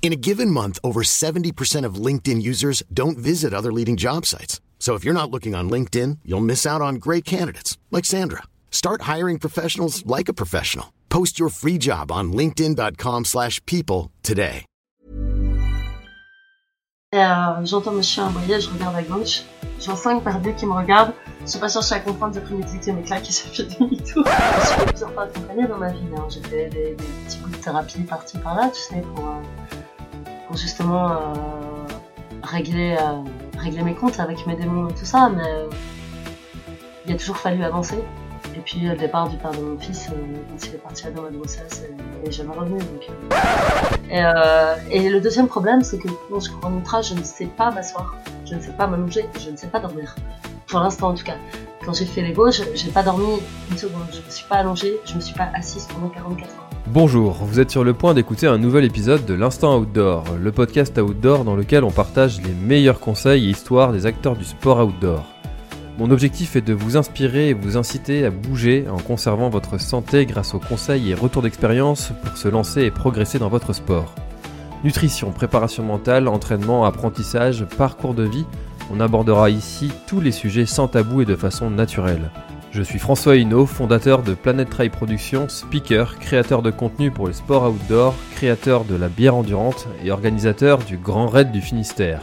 In a given month, over 70% of LinkedIn users don't visit other leading job sites. So if you're not looking on LinkedIn, you'll miss out on great candidates like Sandra. Start hiring professionals like a professional. Post your free job on linkedin.com/people today. Euh, j'entends monsieur aboyer, je regarde à gauche. J'en cinq par deux qui me regardent. Je sais pas chercher à comprendre, j'ai pris mes clics et mes claques et ça fait demi-tour. Je suis plusieurs fois accompagnée dans ma vie. Hein. J'ai fait des, des petits bouts de thérapie par-ci par-là, tu sais, pour, euh, justement euh, régler, euh, régler mes comptes avec mes démons et tout ça. Mais euh, il a toujours fallu avancer. Et puis le départ du père de mon fils, quand il est parti à ma grossesse, il est jamais revenu. Donc, et, le deuxième problème, c'est que quand je cours ultra, je ne sais pas m'asseoir, je ne sais pas m'allonger, je ne sais pas dormir. Pour l'instant en tout cas. Quand j'ai fait les gauches, j'ai pas dormi une seconde, je me suis pas allongée, je me suis pas assise pendant 44 heures. Bonjour, vous êtes sur le point d'écouter un nouvel épisode de l'Instant Outdoor, le podcast outdoor dans lequel on partage les meilleurs conseils et histoires des acteurs du sport outdoor. Mon objectif est de vous inspirer et vous inciter à bouger en conservant votre santé grâce aux conseils et retours d'expérience pour se lancer et progresser dans votre sport. Nutrition, préparation mentale, entraînement, apprentissage, parcours de vie, on abordera ici tous les sujets sans tabou et de façon naturelle. Je suis François Hinault, fondateur de Planet Trail Productions, speaker, créateur de contenu pour les sports outdoor, créateur de la bière endurante et organisateur du Grand Raid du Finistère.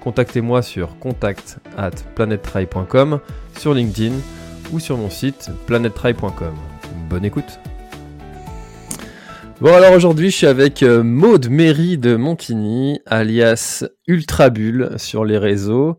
Contactez-moi sur contact at planettrail.com, sur LinkedIn ou sur mon site planettry.com. Bonne écoute Bon alors aujourd'hui je suis avec euh, Maude Méry de Montigny, alias Ultrabulle sur les réseaux.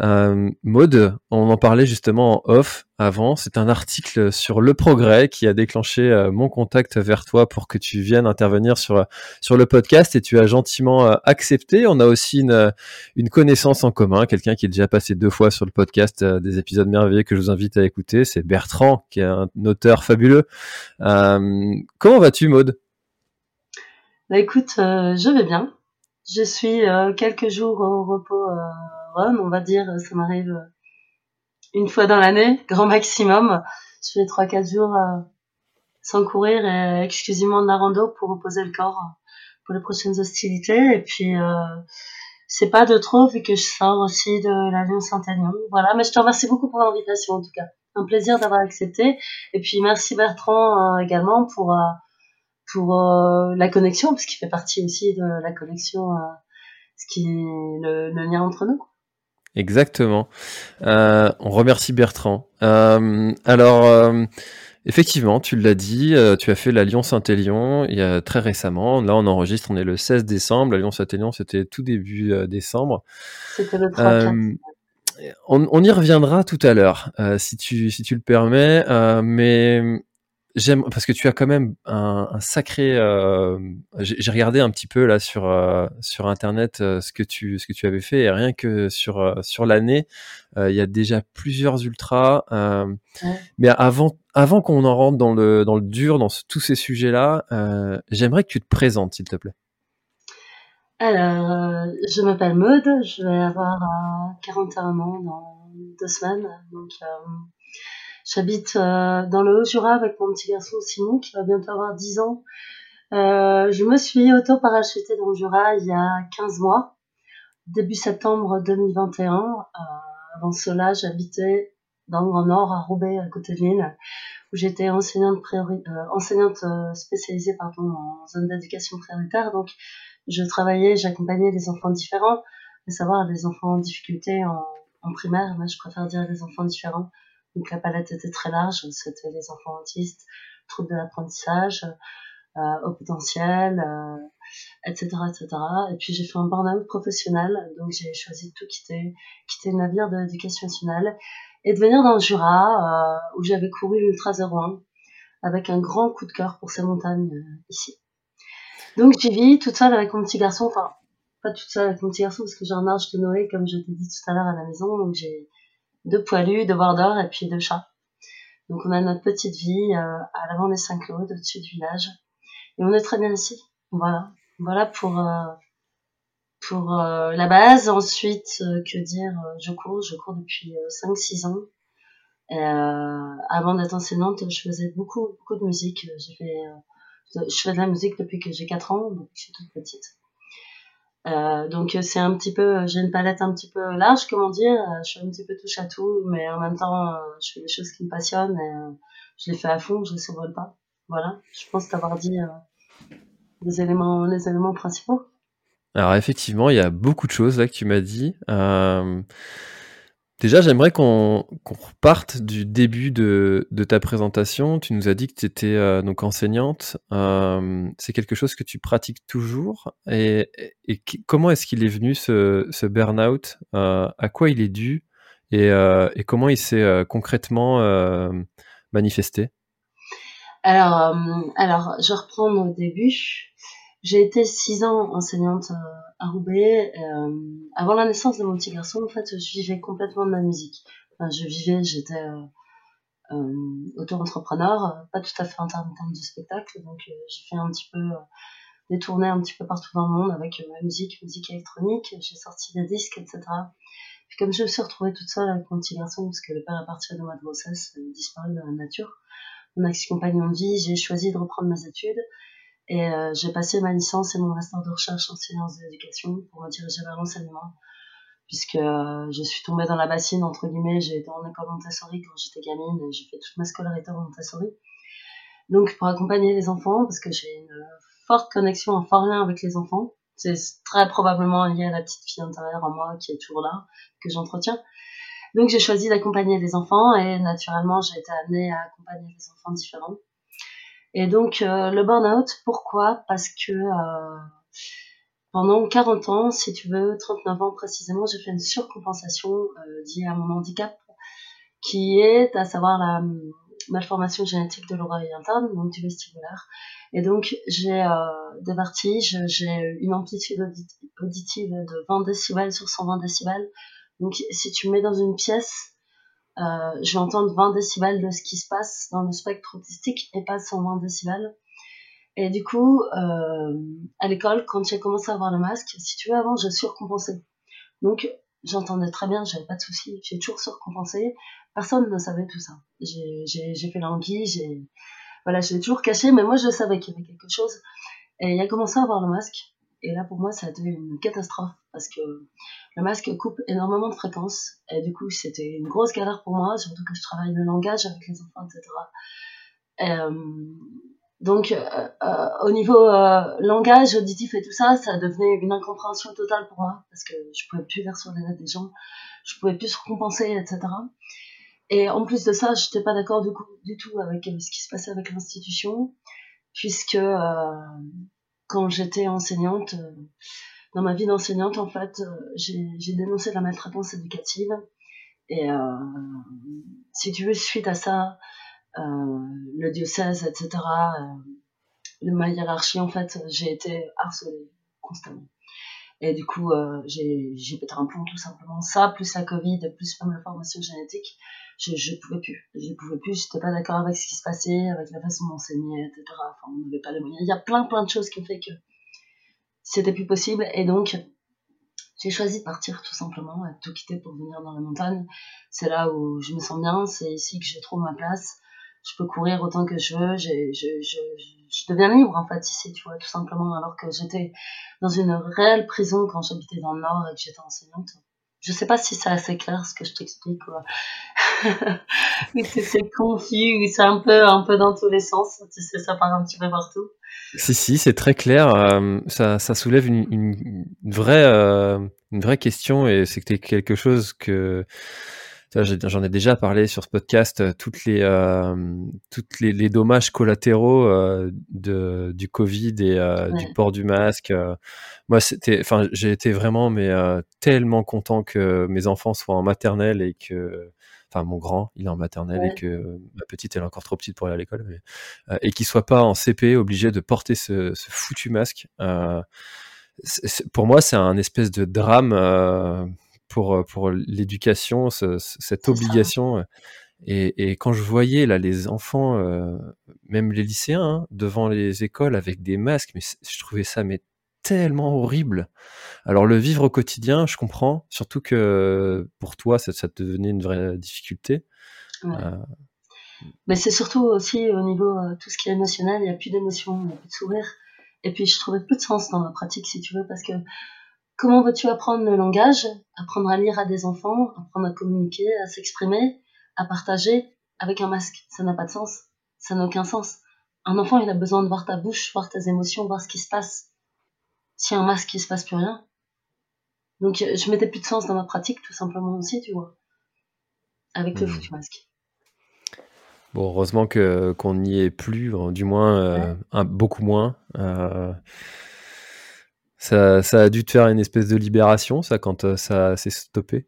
Euh, Maude, on en parlait justement en off avant, c'est un article sur le progrès qui a déclenché euh, mon contact vers toi pour que tu viennes intervenir sur, sur le podcast et tu as gentiment euh, accepté. On a aussi une, une connaissance en commun, quelqu'un qui est déjà passé deux fois sur le podcast, euh, des épisodes merveilleux que je vous invite à écouter, c'est Bertrand qui est un auteur fabuleux. Euh, comment vas-tu Maude? Bah écoute, euh, je vais bien. Je suis euh, quelques jours au repos euh, on va dire, ça m'arrive euh, une fois dans l'année, grand maximum. Je fais 3-4 jours euh, sans courir et exclusivement de la rando pour reposer le corps euh, pour les prochaines hostilités. Et puis, euh, c'est pas de trop vu que je sors aussi de la Lyon Saint-Aignan. Voilà, mais je te remercie beaucoup pour l'invitation en tout cas. Un plaisir d'avoir accepté. Et puis merci Bertrand euh, également pour, euh, euh, la connexion, parce qu'il fait partie aussi de la connexion, euh, ce qui est le lien entre nous. Exactement. Euh, on remercie Bertrand. Euh, alors, euh, effectivement, tu l'as dit, euh, tu as fait la Lyon-Saint-Élion il y a très récemment. Là, on enregistre, on est le 16 décembre. La Lyon-Saint-Élion, c'était tout début euh, décembre. C'était le 34. Euh, on, on y reviendra tout à l'heure, euh, si, tu, si tu le permets. euh, mais j'aime parce que tu as quand même un, un sacré. euh, J'ai regardé un petit peu là sur euh, sur internet euh, ce que tu ce que tu avais fait et rien que sur sur l'année, il y a déjà plusieurs ultras. Ouais. Mais avant avant qu'on en rentre dans le dans le dur dans ce- tous ces sujets là, j'aimerais que tu te présentes s'il te plaît. Alors, je m'appelle Maud, je vais avoir euh, 41 ans dans deux semaines. Donc, j'habite euh, dans le Haut-Jura avec mon petit garçon Simon qui va bientôt avoir 10 ans. Euh, je me suis auto-parachutée dans le Jura il y a 15 mois, début septembre 2021. Euh, avant cela, j'habitais dans le Grand Nord, à Roubaix, à côté de Lille, où j'étais enseignante, spécialisée pardon, en zone d'éducation prioritaire. Donc, je travaillais, j'accompagnais des enfants différents, à savoir les enfants en difficulté en, primaire. Je préfère dire les enfants différents. Donc, la palette était très large. C'était les enfants autistes, troubles de l'apprentissage, euh, au potentiel, euh, etc., etc. Et puis, j'ai fait un burn-out professionnel. Donc, j'ai choisi de tout quitter, quitter le navire de l'éducation nationale et de venir dans le Jura, euh, où j'avais couru l'Ultra 01 avec un grand coup de cœur pour ces montagnes euh, ici. Donc j'y vis toute seule avec mon petit garçon, enfin pas toute seule avec mon petit garçon parce que j'ai un âge de Noé comme je t'ai dit tout à l'heure à la maison, donc j'ai deux poilus, deux bordeurs et puis deux chats. Donc on a notre petite vie euh, à l'avant des Saint-Claude, au-dessus du village. Et on est très bien ici. Voilà. Voilà pour, euh, pour euh, la base. Ensuite, que dire Je cours, je cours depuis 5-6 ans. avant d'être enseignante, je faisais beaucoup, beaucoup de musique. J'ai fait, je fais de la musique depuis que j'ai 4 ans, donc je suis toute petite. Euh, donc c'est un petit peu, j'ai une palette un petit peu large, comment dire. Je suis un petit peu touche à tout, mais en même temps, euh, je fais des choses qui me passionnent euh, je les fais à fond, je ne survole pas. Voilà, je pense t'avoir dit les éléments, les éléments principaux. Alors effectivement, il y a beaucoup de choses là que tu m'as dit. Euh, Déjà, j'aimerais qu'on reparte du début de, ta présentation. Tu nous as dit que tu étais euh, donc enseignante. Euh, c'est quelque chose que tu pratiques toujours. Et, comment est-ce qu'il est venu ce, burn-out? Euh, À quoi il est dû? Et, comment il s'est concrètement manifesté? Alors, alors, je reprends au début. J'ai été six ans enseignante euh, à Roubaix. Euh, avant la naissance de mon petit garçon, en fait, je vivais complètement de ma musique. Enfin, je vivais, j'étais euh, auto-entrepreneur, pas tout à fait en termes, de spectacle. Donc, j'ai fait un petit peu des tournées un petit peu partout dans le monde avec ma musique, musique électronique. J'ai sorti des disques, etc. Puis comme je me suis retrouvée toute seule avec mon petit garçon, parce que le père, à partir de ma grossesse, disparu dans la nature, mon ex-compagnon de vie, j'ai choisi de reprendre mes études. Et euh, j'ai passé ma licence et mon master de recherche en sciences de l'éducation pour me diriger vers l'enseignement, puisque euh, je suis tombée dans la bassine, entre guillemets, j'ai été en école Montessori quand j'étais gamine, et j'ai fait toute ma scolarité en Montessori. Donc pour accompagner les enfants, parce que j'ai une forte connexion, un fort lien avec les enfants, c'est très probablement lié à la petite fille intérieure en moi qui est toujours là, que j'entretiens. Donc j'ai choisi d'accompagner les enfants et naturellement j'ai été amenée à accompagner des enfants différents. Et donc euh, le burn-out, pourquoi? Parce que euh, pendant 40 ans, si tu veux, 39 ans précisément, j'ai fait une surcompensation euh, liée à mon handicap, qui est à savoir la hum, malformation génétique de l'oreille interne, donc du vestibulaire. Et donc j'ai euh, des vertiges, j'ai une amplitude auditive de 20 décibels sur 120 décibels. Donc si tu me mets dans une pièce euh, je vais entendre 20 décibels de ce qui se passe dans le spectre autistique et pas 120 décibels. Et du coup, euh, à l'école, quand j'ai commencé à avoir le masque, si tu veux, avant, j'ai surcompensé. Donc, j'entendais très bien, j'avais pas de soucis, j'ai toujours surcompensé. Personne ne savait tout ça. J'ai fait l'anguille, j'ai voilà, j'ai toujours caché, mais moi, je savais qu'il y avait quelque chose. Et il a commencé à avoir le masque. Et là, pour moi, ça a été une catastrophe parce que le masque coupe énormément de fréquences. Et du coup, c'était une grosse galère pour moi, surtout que je travaille le langage avec les enfants, etc. Euh, donc, euh, euh, au niveau langage auditif et tout ça, ça devenait une incompréhension totale pour moi parce que je pouvais plus lire sur les notes des gens, je pouvais plus se compenser, etc. Et en plus de ça, je n'étais pas d'accord du, du tout avec ce qui se passait avec l'institution, puisque quand j'étais enseignante, euh, dans ma vie d'enseignante, en fait, euh, j'ai dénoncé la maltraitance éducative. Et euh, si tu veux, suite à ça, le diocèse, etc., ma hiérarchie, en fait, j'ai été harcelée constamment. Et du coup, j'ai pété un plomb tout simplement. Ça, plus la Covid, plus même la formation génétique, je, je pouvais plus. Je pouvais plus, j'étais pas d'accord avec ce qui se passait, avec la façon d'enseigner, etc. Enfin, on n'avait pas les moyens. Il y a plein, plein de choses qui ont fait que c'était plus possible. Et donc, j'ai choisi de partir tout simplement, de tout quitter pour venir dans la montagne. C'est là où je me sens bien, c'est ici que je trouve ma place. Je peux courir autant que je veux, je, je, je, deviens libre en fait ici, tu vois, tout simplement, alors que j'étais dans une réelle prison quand j'habitais dans le nord et que j'étais enseignante. Je sais pas si c'est assez clair ce que je t'explique, quoi. c'est confus, c'est un peu, un peu dans tous les sens, tu sais, ça part un petit peu partout. Si, si, c'est très clair. Euh, ça, ça, soulève une, une, vraie, euh, une vraie question et c'est quelque chose que J'en ai déjà parlé sur ce podcast, toutes les, toutes les, les, dommages collatéraux de, du Covid et du port du masque. moi, c'était, enfin, j'ai été vraiment, mais tellement content que mes enfants soient en maternelle et que, enfin, mon grand, il est en maternelle et que ma petite, elle est encore trop petite pour aller à l'école, mais, et qu'il soit pas en CP obligé de porter ce, ce foutu masque. pour moi, c'est un espèce de drame pour, euh, pour l'éducation, cette obligation. Euh, et, et, quand je voyais là les enfants, euh, même les lycéens, hein, devant les écoles avec des masques, mais je trouvais ça mais tellement horrible. Alors le vivre au quotidien, je comprends, surtout que pour toi, ça, ça devenait une vraie difficulté. Mais c'est surtout aussi au niveau tout ce qui est émotionnel, il n'y a plus d'émotion, il n'y a plus de sourire. Et puis je trouvais plus de sens dans ma pratique, si tu veux, parce que Comment veux-tu apprendre le langage? Apprendre à lire à des enfants, apprendre à communiquer, à s'exprimer, à partager avec un masque. Ça n'a pas de sens. Ça n'a aucun sens. Un enfant, il a besoin de voir ta bouche, voir tes émotions, voir ce qui se passe. Si un masque, il se passe plus rien. Donc, je mettais plus de sens dans ma pratique, tout simplement aussi, tu vois. Avec le mmh. foutu masque. Bon, heureusement que qu'on n'y est plus, du moins euh, un, beaucoup moins. Euh, ça, a dû te faire une espèce de libération, ça, quand euh, ça s'est stoppé?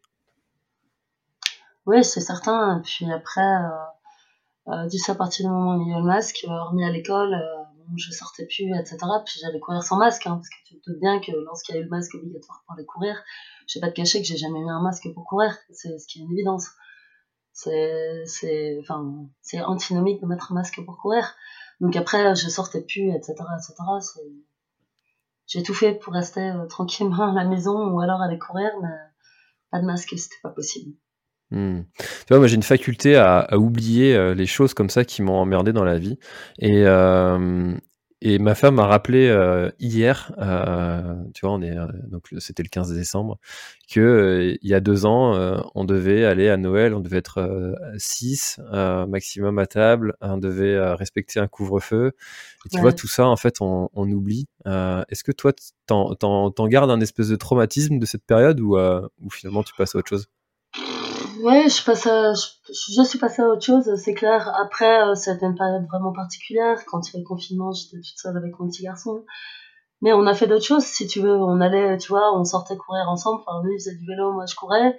Oui, c'est certain. Puis après, euh, euh, dû à partir du moment où il y a le masque, euh, remis à l'école, je sortais plus, etc. Puis j'allais courir sans masque, hein, parce que tu te doutes bien que lorsqu'il y a eu le masque obligatoire pour aller courir, je vais pas te cacher que j'ai jamais eu un masque pour courir, c'est ce qui est une évidence. C'est, enfin, antinomique de mettre un masque pour courir. Donc après, je sortais plus, etc., etc. j'ai tout fait pour rester euh, tranquillement à la maison ou alors aller courir, mais pas de masque, c'était pas possible. Hmm. Tu vois, moi j'ai une faculté à, oublier euh, les choses comme ça qui m'ont emmerdé dans la vie. Et, euh, et ma femme m'a rappelé euh, hier, euh, tu vois, on est euh, donc c'était le 15 décembre, que il y a deux ans, on devait aller à Noël, on devait être six maximum à table, on devait respecter un couvre-feu. Et tu vois, tout ça, en fait, on, on oublie. Est-ce que toi, t'en gardes un espèce de traumatisme de cette période ou, ou finalement tu passes à autre chose? Ouais, je passe à, je, suis passée à autre chose, c'est clair. Après, euh, c'était une période vraiment particulière. Quand il y avait le confinement, j'étais toute seule avec mon petit garçon. Mais on a fait d'autres choses, si tu veux. On allait, tu vois, on sortait courir ensemble. Enfin, lui, il faisait du vélo, moi, je courais.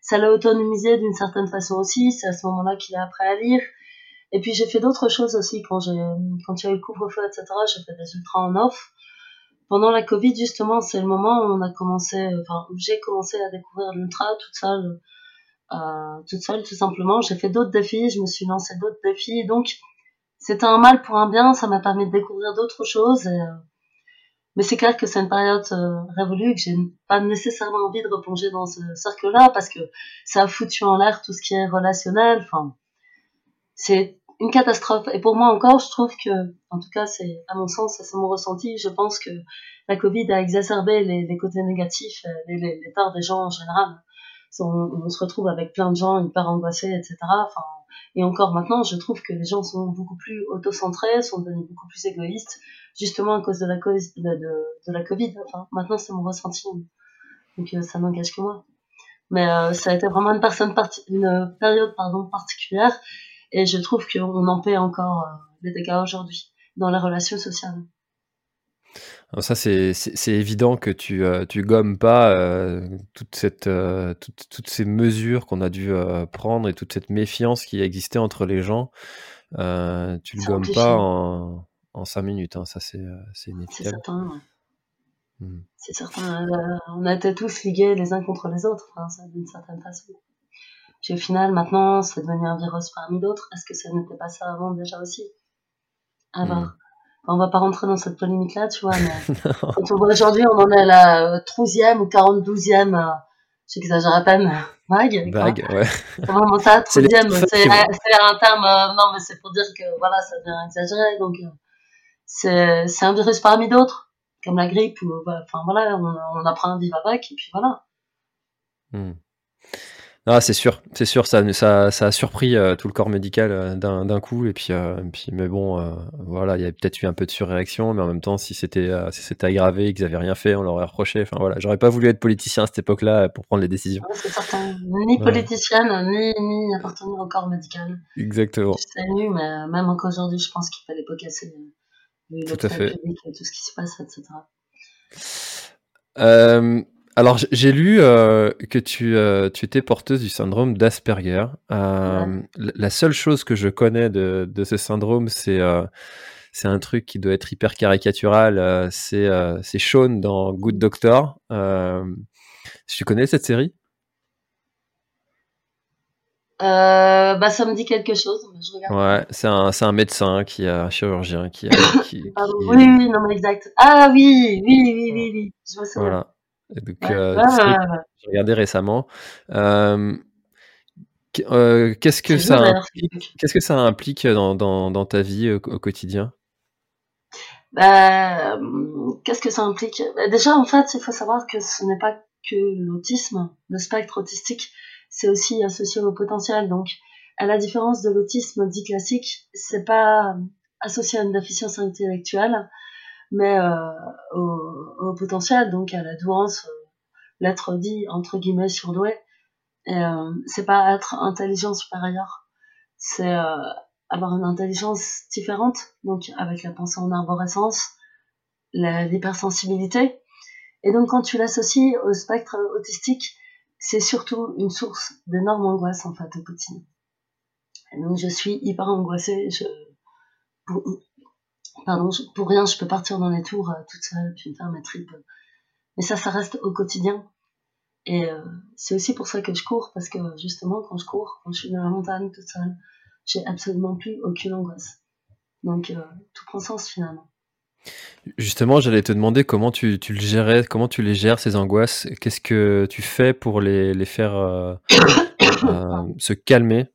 Ça l'a autonomisé d'une certaine façon aussi. C'est à ce moment-là qu'il a appris à lire. Et puis, j'ai fait d'autres choses aussi quand j'ai, quand il y a eu le couvre-feu, etc. J'ai fait des ultras en off. Pendant la Covid, justement, c'est le moment où on a commencé, enfin, où j'ai commencé à découvrir l'ultra toute seule euh, toute seule tout simplement. J'ai fait d'autres défis, je me suis lancé d'autres défis. Donc c'était un mal pour un bien, ça m'a permis de découvrir d'autres choses. Euh, mais c'est clair que c'est une période euh, révolue que j'ai pas nécessairement envie de replonger dans ce cercle-là parce que ça a foutu en l'air tout ce qui est relationnel. Enfin, c'est une catastrophe. Et pour moi encore, je trouve que, en tout cas, c'est à mon sens, c'est mon ressenti. Je pense que la Covid a exacerbé les, côtés négatifs, les, les, les des gens en général on, se retrouve avec plein de gens hyper angoissés, etc. Enfin, et encore maintenant, je trouve que les gens sont beaucoup plus autocentrés, sont devenus beaucoup plus égoïstes, justement à cause de la, de, de, la Covid. Enfin, maintenant, c'est mon ressenti. Donc, euh, ça n'engage que moi. Mais euh, ça a été vraiment une période pardon, particulière, et je trouve qu'on en paie encore euh, les dégâts aujourd'hui dans les relations sociales ça, c'est évident que tu, euh, tu gommes pas euh, toute cette, euh, toutes ces mesures qu'on a dû prendre et toute cette méfiance qui existait entre les gens. tu le gommes pas en, en cinq minutes. Hein, ça, c'est inévitable. C'est certain. Mmh. C'est certain. on était tous ligués les uns contre les autres, hein, d'une certaine façon. Puis au final, maintenant, c'est devenu un virus parmi d'autres. Est-ce que ça n'était pas ça avant déjà aussi? Alors, on va pas rentrer dans cette polémique-là, tu vois, mais quand on voit aujourd'hui, on en est à la 12e ou 42e, euh, j'exagère à peine, vague. Vague, ouais. C'est vraiment ça, 12e, c'est un terme, euh, non, mais c'est pour dire que, voilà, ça devient exagéré, donc, euh, c'est, c'est un virus parmi d'autres, comme la grippe, ou, enfin, voilà, on, on apprend à vivre avec, et puis voilà. Hmm. Ah, c'est sûr, c'est sûr, ça, ça, ça a surpris euh, tout le corps médical euh, d'un coup, et puis, euh, puis mais bon, voilà, il y a peut-être eu un peu de surréaction, mais en même temps, si c'était si c'était aggravé, qu'ils avaient rien fait, on l'aurait reproché. Enfin voilà, j'aurais pas voulu être politicien à cette époque-là pour prendre les décisions. c'est certain, ni politicienne, ni, ni appartenir au corps médical. Exactement. Nu, mais même encore aujourd'hui, je pense qu'il fallait pas casser le tout à fait. Public, tout ce qui se passe, etc. Euh, alors, j'ai lu euh, que tu, euh, tu étais porteuse du syndrome d'Asperger. Euh, La seule chose que je connais de, de ce syndrome, c'est c'est un truc qui doit être hyper caricatural. C'est c'est Sean dans Good Doctor. tu connais cette série? Bah, ça me dit quelque chose. Je regarde. Ouais, c'est un, un médecin qui a un chirurgien qui, a, qui, ah, oui, oui, non, mais exact. Ah oui, oui, oui, oui, oui. Je. Voilà. Donc, euh, j'ai regardé récemment. Euh, euh, qu'est-ce que ça implique, qu'est-ce que ça implique dans, dans, dans ta vie au, quotidien? Bah, Qu'est-ce que ça implique? Bah, Déjà, en fait, il faut savoir que ce n'est pas que l'autisme, le spectre autistique, c'est aussi associé au potentiel. Donc, à la différence de l'autisme dit classique, c'est pas associé à une déficience intellectuelle, mais euh, au, potentiel, donc à la douance, euh, l'être dit entre guillemets surdoué. Euh, c'est pas être intelligent supérieur, c'est avoir une intelligence différente, donc avec la pensée en arborescence, l'hypersensibilité. Et donc quand tu l'associes au spectre autistique, c'est surtout une source d'énorme angoisse en fait au quotidien. Et donc je suis hyper angoissée, je, pardon, pour rien, je peux partir dans les tours euh, toute seule, puis me faire ma trip. Mais ça, ça reste au quotidien. Et euh, c'est aussi pour ça que je cours, parce que justement, quand je cours, quand je suis dans la montagne toute seule, j'ai absolument plus aucune angoisse. Donc, euh, tout prend sens finalement. Justement, j'allais te demander comment tu, le gérais, comment tu les gères ces angoisses. Qu'est-ce que tu fais pour les, faire se calmer?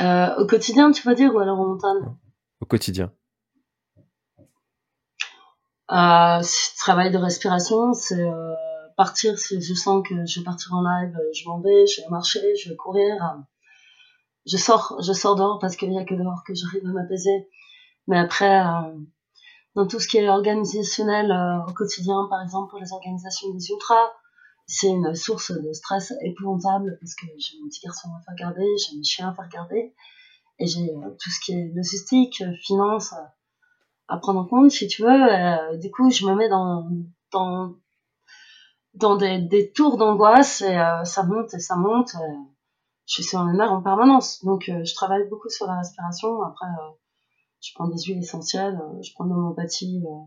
Euh, au quotidien, tu vas dire, ou alors en montagne? Au quotidien. Euh, travail de respiration, c'est euh, partir si je sens que je vais partir en live, je m'en vais, je vais marcher, je vais courir. Je sors, je sors dehors parce qu'il n'y a que dehors que j'arrive à m'apaiser. Mais après, euh, dans tout ce qui est organisationnel euh, au quotidien, par exemple pour les organisations des ultras, c'est une source de stress épouvantable parce que j'ai mon petit garçon à faire garder, j'ai mes chiens à faire garder, et j'ai euh, tout ce qui est logistique, finance euh, à prendre en compte, si tu veux. Euh, du coup, je me mets dans, dans, dans des, des tours d'angoisse et ça monte et ça monte. je suis sur les nerfs en permanence. Donc, je travaille beaucoup sur la respiration. Après, je prends des huiles essentielles, je prends de l'homéopathie euh,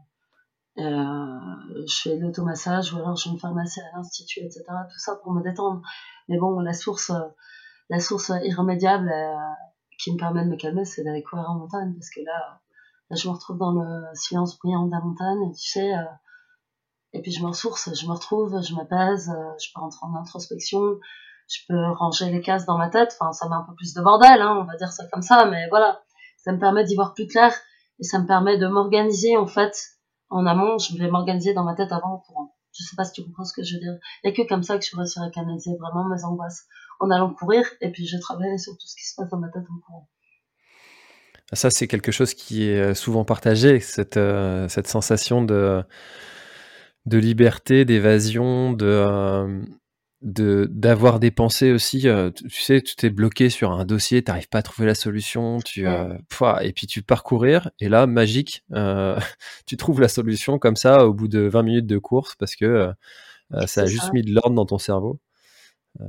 je fais l'automassage ou alors je vais me faire masser à l'institut, etc. Tout ça pour me détendre. Mais bon, la source, la source irrémédiable euh, qui me permet de me calmer, c'est d'aller courir en montagne parce que là, je me retrouve dans le silence bruyant de la montagne, tu sais. Euh, et puis je me ressource, je me retrouve, je m'apaise, euh, je peux rentrer en introspection, je peux ranger les cases dans ma tête. Enfin, ça met un peu plus de bordel, hein, on va dire ça comme ça, mais voilà, ça me permet d'y voir plus clair et ça me permet de m'organiser en fait en amont, je vais m'organiser dans ma tête avant courant. Je sais pas si tu comprends ce que je veux dire. Il n'y a que comme ça que je réussirai à canaliser vraiment mes angoisses en allant courir et puis je travaille sur tout ce qui se passe dans ma tête en courant. Ça, c'est quelque chose qui est euh, souvent partagé, cette, euh, sensation de, de liberté, d'évasion, de, euh, de d'avoir des pensées aussi euh, tu sais tu t'es bloqué sur un dossier t'arrives pas à trouver la solution tu euh, et puis tu parcourir et là magique euh, tu trouves la solution comme ça au bout de 20 minutes de course parce que ça a juste mis de l'ordre dans ton cerveau.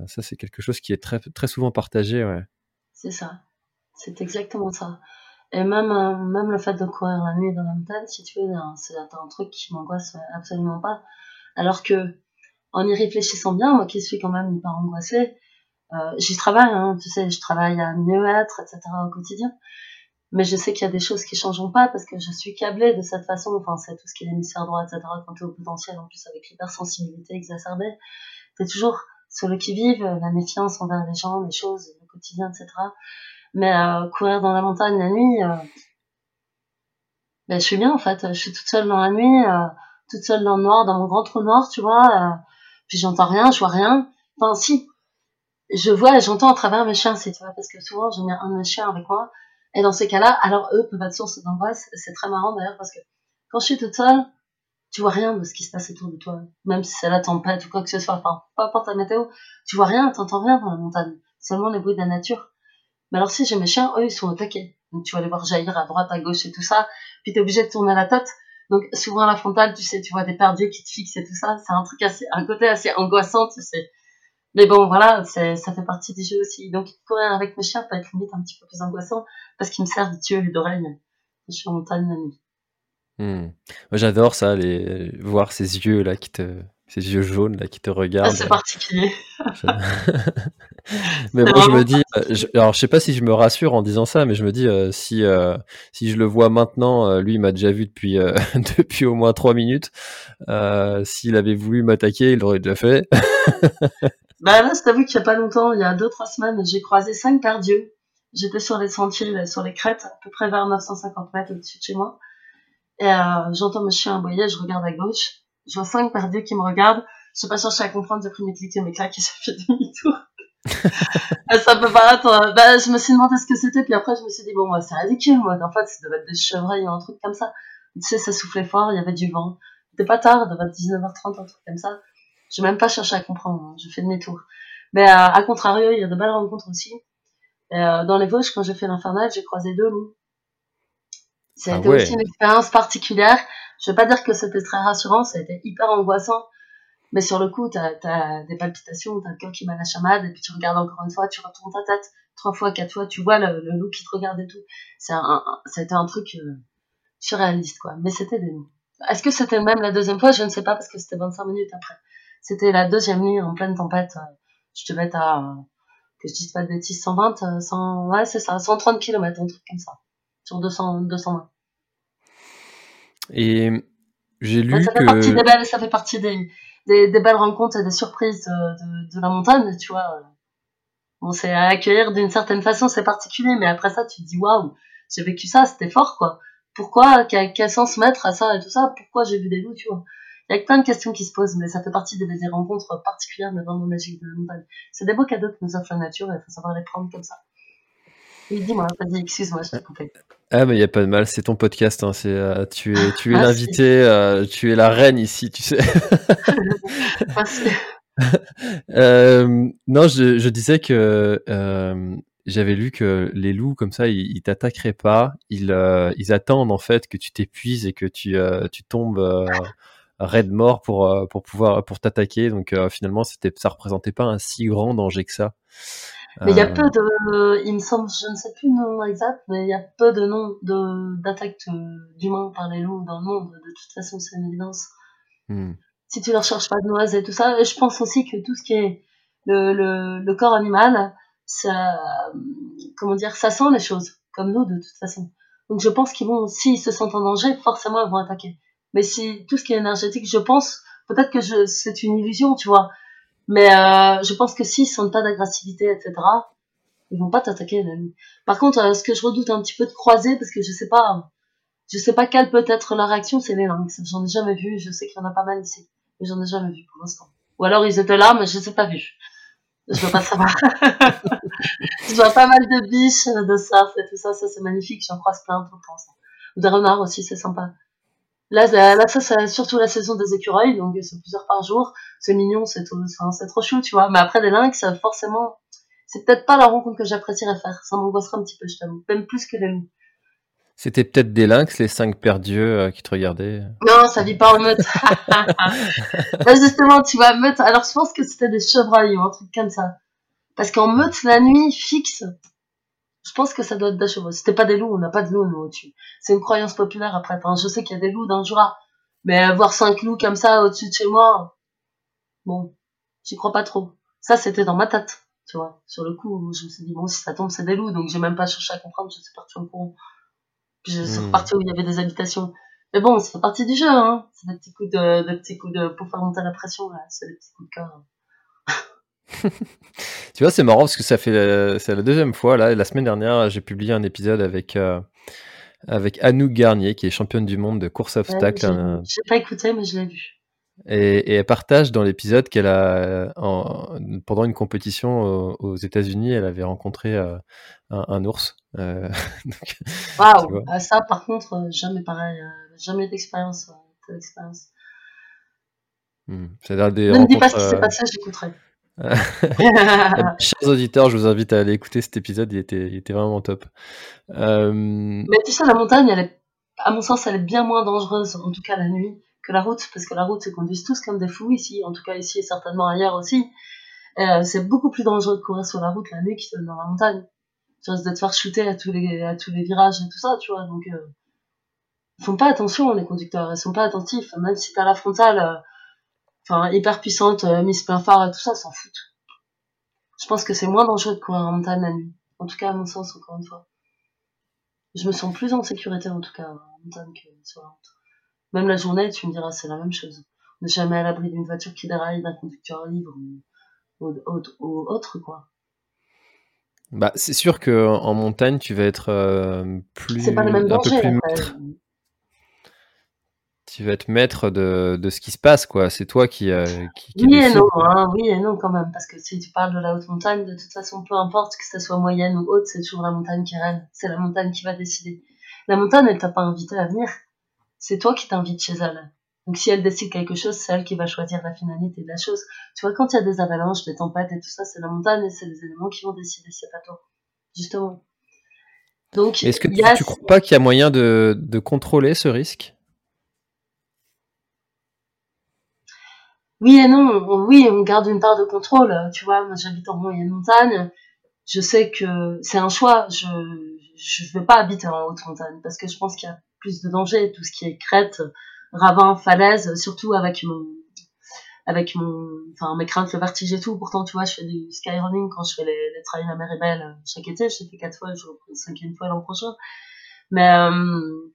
Ça c'est quelque chose qui est très très souvent partagé ouais. C'est ça. C'est exactement ça. Et même même le fait de courir la nuit dans la montagne si tu veux c'est un truc qui m'angoisse absolument pas. Alors que en y réfléchissant bien, moi qui suis quand même hyper angoissée, euh, j'y travaille, hein, tu sais, je travaille à mieux être, etc. au quotidien. Mais je sais qu'il y a des choses qui changeront pas parce que je suis câblée de cette façon. Enfin, c'est tout ce qui est l'hémisphère droit, etc. Quand tu es au potentiel, en plus avec l'hypersensibilité exacerbée, t'es toujours sur le qui-vive, la méfiance envers les gens, les choses, le quotidien, etc. Mais euh, courir dans la montagne la nuit, euh, ben, je suis bien en fait. Je suis toute seule dans la nuit, euh, toute seule dans le noir, dans mon grand trou noir, tu vois. Puis j'entends rien, je vois rien. Enfin, si, je vois, j'entends à travers mes chiens, vois, parce que souvent, j'ai un de mes chiens avec moi. Et dans ces cas-là, alors eux peuvent être source d'angoisse. C'est très marrant d'ailleurs, parce que quand je suis toute seule, tu vois rien de ce qui se passe autour de toi. Même si c'est la tempête ou quoi que ce soit, enfin, peu importe la météo, tu vois rien, t'entends rien dans la montagne. Seulement les bruits de la nature. Mais alors si j'ai mes chiens, eux, ils sont au taquet. Donc tu vas les voir jaillir à droite, à gauche et tout ça. Puis t'es obligé de tourner la tête. Donc souvent à la frontale, tu sais, tu vois des perdus qui te fixent et tout ça. C'est un truc assez, un côté assez angoissant. Mais bon, voilà, ça fait partie du jeu aussi. Donc courir avec mes chiens peut être limite un petit peu plus angoissant parce qu'ils me servent d'yeux et d'oreilles. Je suis en montagne la nuit. Moi, j'adore ça, les... voir ces yeux là qui te, ces yeux jaunes là qui te regardent. Ah, c'est particulier. mais moi, je me dis, euh, alors je sais pas si je me rassure en disant ça, mais je me dis euh, si euh, si je le vois maintenant, lui il m'a déjà vu depuis depuis au moins trois minutes. S'il avait voulu m'attaquer, il l'aurait déjà fait. bah là, c'est vu qu'il y a pas longtemps, il y a deux trois semaines, j'ai croisé cinq paires d'yeux. J'étais sur les sentiers, sur les crêtes, à peu près vers 950 mètres au-dessus de chez moi. Et j'entends mon chien aboyer, je regarde à gauche, je vois cinq paires d'yeux qui me regardent. Je suis pas cherché à comprendre, j'ai pris mes clics et mes claques et j'ai fait demi-tour. ça peut paraître, euh, bah, je me suis demandé ce que c'était, puis après je me suis dit, bon, bah, c'est ridicule, moi, en fait, ça devait être des chevreuils ou un truc comme ça. Tu sais, ça soufflait fort, il y avait du vent. C'était pas tard, devait être 19h30, un truc comme ça. Je même pas cherché à comprendre, hein. je fais demi-tour. Mais euh, à contrario, il y a de belles rencontres aussi. Et, euh, dans les Vosges, quand j'ai fait l'infernal, j'ai croisé deux loups. C'était ah aussi une expérience particulière. Je vais pas dire que c'était très rassurant, ça a été hyper angoissant. Mais sur le coup, t'as as des palpitations, t'as le cœur qui bat la chamade, et puis tu regardes encore une fois, tu retournes ta tête trois fois, quatre fois, tu vois le, loup qui te regarde et tout. C'est un, c'était un truc euh, surréaliste, quoi. Mais c'était des. Est-ce que c'était même la deuxième fois? Je ne sais pas, parce que c'était 25 minutes après. C'était la deuxième nuit en pleine tempête. Je devais être à, que je dise pas de bêtises, 120, 100, ouais, c'est ça, 130 km, un truc comme ça. Sur 200, 220. Et j'ai lu ça fait Partie des belles, ça fait partie des, des, des, belles rencontres et des surprises de, de, la montagne, tu vois. Bon, c'est à accueillir d'une certaine façon, c'est particulier, mais après ça, tu te dis waouh, j'ai vécu ça, c'était fort, quoi. Pourquoi, quel, quel, sens mettre à ça et tout ça? Pourquoi j'ai vu des loups, tu vois? Il y a plein de questions qui se posent, mais ça fait partie des, des rencontres particulières, mais vraiment magiques de la montagne. C'est des beaux cadeaux que nous offre la nature et il faut savoir les prendre comme ça. Dis-moi, vas-y, excuse-moi, je t'ai coupé. Ah mais il y a pas de mal, c'est ton podcast, hein, c'est euh, tu es tu es ah, l'invité, euh, tu es la reine ici, tu sais. euh, non, je, je, disais que j'avais lu que les loups comme ça, ils, ils t'attaqueraient pas, ils ils attendent en fait que tu t'épuises et que tu tu tombes raide mort pour pour pouvoir pour t'attaquer. Donc finalement, c'était ça représentait pas un si grand danger que ça. Mais il y a peu de, il me semble, je ne sais plus le nom exact, mais il y a peu de noms de, d'attaques d'humains par les loups dans le monde. De toute façon, c'est une évidence. Hmm. Si tu ne recherches pas de noises et tout ça, et je pense aussi que tout ce qui est le, le, le corps animal, ça, comment dire, ça sent les choses, comme nous de toute façon. Donc je pense qu'ils vont, s'ils se sentent en danger, forcément ils vont attaquer. Mais si tout ce qui est énergétique, je pense, peut-être que c'est une illusion, tu vois. Mais euh, je pense que s'ils sentent pas d'agressivité, etc., ils vont pas t'attaquer. Par contre, euh, ce que je redoute un petit peu de croiser, parce que je sais pas, je sais pas quelle peut être la réaction, c'est les lynx. J'en ai jamais vu, je sais qu'il y en a pas mal ici, mais j'en ai jamais vu pour l'instant. Ou alors ils étaient là, mais je les ai pas vus. Je veux pas savoir. je vois pas mal de biches, de surf et tout ça, ça c'est magnifique, j'en croise plein tout le temps. Ou des renards aussi, c'est sympa. Là, là, ça, c'est surtout la saison des écureuils, donc c'est plusieurs par jour. C'est mignon, c'est trop, chou, tu vois. Mais après, des lynx, forcément, c'est peut-être pas la rencontre que j'apprécierais faire. Ça m'angoisserait un petit peu, je t'avoue. Même plus que les loups. C'était peut-être des lynx, les cinq paires d'yeux euh, qui te regardaient. Non, ça vit pas en meute. Là, justement, tu vois, meute. Alors, je pense que c'était des chevreuils ou un truc comme ça. Parce qu'en meute, la nuit, fixe, je pense que ça doit être des chevaux. C'était pas des loups, on n'a pas de loups, nous, au-dessus. C'est une croyance populaire, après. Enfin, je sais qu'il y a des loups dans le Jura. Mais avoir cinq loups comme ça au-dessus de chez moi, bon, j'y crois pas trop. Ça, c'était dans ma tête, tu vois. Sur le coup, je me suis dit, bon, si ça tombe, c'est des loups, donc j'ai même pas cherché à comprendre, je suis parti en courant. Puis je suis hmm. reparti où il y avait des habitations. Mais bon, ça fait partie du jeu, hein. C'est des petits coups de, des petits coups de, pour faire monter la pression, là. C'est des petits coups de cœur. Tu vois, c'est marrant parce que ça fait c'est la deuxième fois là. La semaine dernière, j'ai publié un épisode avec euh, avec Anouk Garnier, qui est championne du monde de course à obstacles. Ouais, j'ai pas écouté, mais je l'ai vu. Et, elle partage dans l'épisode qu'elle a, pendant une compétition aux, États-Unis, elle avait rencontré euh, un, ours. Euh, Waouh ah, Ça, par contre, euh, jamais pareil. jamais d'expérience. d'expérience. Hmm. Ne me dis pas ce qui s'est passé, j'écouterai. Chers auditeurs, je vous invite à aller écouter cet épisode, il était, il était vraiment top. Mais tu sais, la montagne, elle est, à mon sens, elle est bien moins dangereuse, en tout cas la nuit, que la route, parce que la route se conduisent tous comme des fous ici, en tout cas ici et certainement ailleurs aussi. Euh, c'est beaucoup plus dangereux de courir sur la route la nuit que dans la montagne. Tu risques de te faire shooter à tous les, à tous les virages et tout ça, tu vois. Donc, euh, ils font pas attention, les conducteurs, ils sont pas attentifs. Même si t'as la frontale, euh, enfin, hyper puissante, euh, mise plein phare et tout ça, s'en foutent. Je pense que c'est moins dangereux de courir en montagne la nuit. En tout cas, à mon sens, encore une fois. Je me sens plus en sécurité, en tout cas, en montagne que sur la route. Même la journée, tu me diras, c'est la même chose. On n'est jamais à l'abri d'une voiture qui déraille, d'un conducteur libre ou, autre, quoi. Bah, c'est sûr que en montagne, tu vas être euh, plus. C'est pas le même danger. Tu vas être maître de, de, ce qui se passe, quoi. C'est toi qui. Euh, qui, oui et non, hein, oui et non quand même, parce que si tu parles de la haute montagne, de toute façon, peu importe que ça soit moyenne ou haute, c'est toujours la montagne qui règne. C'est la montagne qui va décider. La montagne, elle t'a pas invité à venir c'est toi qui t'invites chez elle. Donc si elle décide quelque chose, c'est elle qui va choisir la finalité de la chose. Tu vois, quand il y a des avalanches, des tempêtes et tout ça, c'est la montagne et c'est les éléments qui vont décider, c'est pas toi. Justement. Donc, est-ce que tu, ne crois pas qu'il y a moyen de, contrôler ce risque? Oui et non. Oui, on garde une part de contrôle. Tu vois, moi j'habite en moyenne montagne. Je sais que c'est un choix. Je ne veux pas habiter en haute montagne parce que je pense qu'il y a plus de danger, tout ce qui est crête, ravin, falaise, surtout avec mon, avec mon, enfin, mes craintes, le vertige et tout. Pourtant, tu vois, je fais du skyrunning quand je fais les, les trails à mer et belle euh, chaque été. Je fait quatre fois, je reprends cinquième fois l'an prochain. Mais, euh,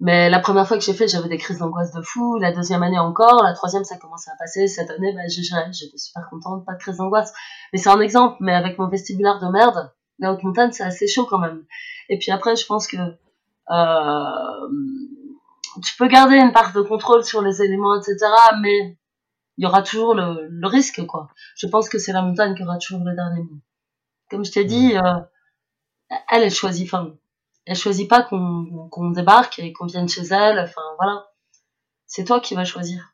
mais la première fois que j'ai fait, j'avais des crises d'angoisse de fou. La deuxième année encore. La troisième, ça commençait à passer. Cette année, bah, J'étais super contente, pas de crise d'angoisse. Mais c'est un exemple. Mais avec mon vestibulaire de merde, la haute montagne, c'est assez chaud quand même. Et puis après, je pense que euh, tu peux garder une part de contrôle sur les éléments, etc. Mais il y aura toujours le, le, risque, quoi. Je pense que c'est la montagne qui aura toujours le dernier mot. Comme je t'ai dit, euh, elle, elle choisit, enfin, elle choisit pas qu'on qu'on débarque et qu'on vienne chez elle, enfin, voilà. C'est toi qui vas choisir.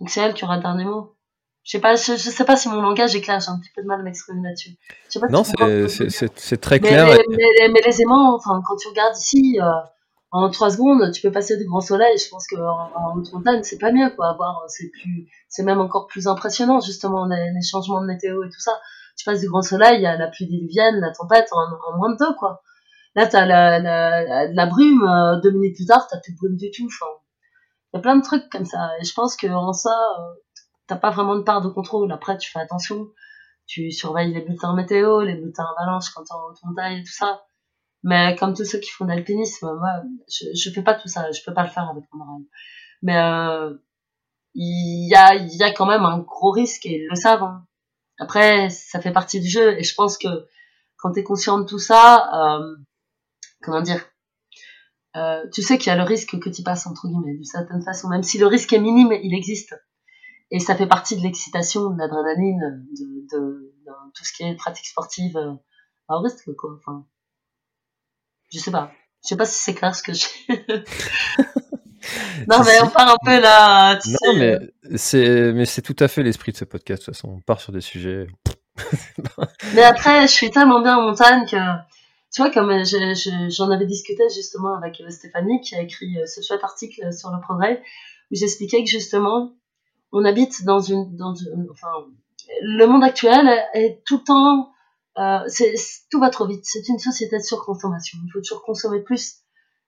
Donc c'est elle qui aura le dernier mot. Je sais pas, je, sais pas si mon langage est clair, j'ai un petit peu de mal à m'exprimer là-dessus. Non, c'est très clair. Mais, mais, les aimants, enfin, quand tu regardes ici, euh, en trois secondes, tu peux passer du grand soleil. Je pense qu'en en montagne, c'est pas mieux, quoi. Voir, c'est plus, c'est même encore plus impressionnant, justement, les, changements de météo et tout ça. Tu passes du grand soleil, il y a la pluie diluvienne, la tempête en, en moins de deux, quoi. Là, t'as la, la, la, brume, euh, deux minutes plus tard, t'as plus de brume du tout. Enfin, y a plein de trucs comme ça. Et je pense que en ça, euh, t'as pas vraiment de part de contrôle. Après, tu fais attention, tu surveilles les bulletins météo, les bulletins avalanche quand t'es en haute montagne et tout ça. Mais comme tous ceux qui font de l'alpinisme, moi, je, je fais pas tout ça, je peux pas le faire avec mon oreille. Mais euh, il y a, y a quand même un gros risque et ils le savent. Hein. Après, ça fait partie du jeu et je pense que quand t'es conscient de tout ça, euh, comment dire, euh, tu sais qu'il y a le risque que tu passes entre guillemets d'une certaine façon, même si le risque est minime, il existe et ça fait partie de l'excitation, de l'adrénaline, de, de, de, tout ce qui est pratique sportive euh, à risque, quoi. Enfin, je sais pas. Je sais pas si c'est clair ce que j'ai. non, mais on part un peu là. Tu non, mais c'est, mais c'est tout à fait l'esprit de ce podcast. De toute façon, on part sur des sujets. mais après, je suis tellement bien en montagne que, tu vois, comme j'en avais discuté justement avec euh, Stéphanie qui a écrit euh, ce chouette article sur le progrès où j'expliquais que justement, on habite dans une, dans enfin, le monde actuel est tout le temps, euh, c'est, tout va trop vite. C'est une société de surconsommation. Il faut toujours consommer plus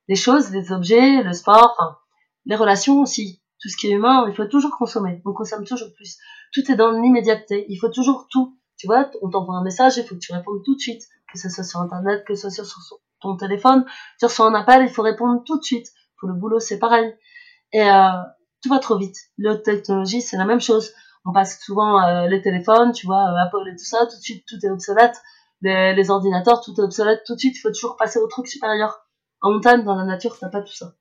les choses, les objets, le sport, les relations aussi. Tout ce qui est humain, il faut toujours consommer. On consomme toujours plus. Tout est dans l'immédiateté. Il faut toujours tout. Tu vois, on t'envoie un message, il faut que tu répondes tout de suite. Que ce soit sur Internet, que ce soit sur ton téléphone. Tu reçois un appel, il faut répondre tout de suite. Pour le boulot, c'est pareil. Et euh, tout va trop vite. L'autre technologie, c'est la même chose. On passe souvent euh, les téléphones, tu vois, euh, Apple et tout ça, tout de suite, tout est obsolète. Les, ordinateurs, tout est obsolète. Tout de suite, il faut toujours passer au truc supérieur. En montagne, dans la nature, t'as pas tout ça.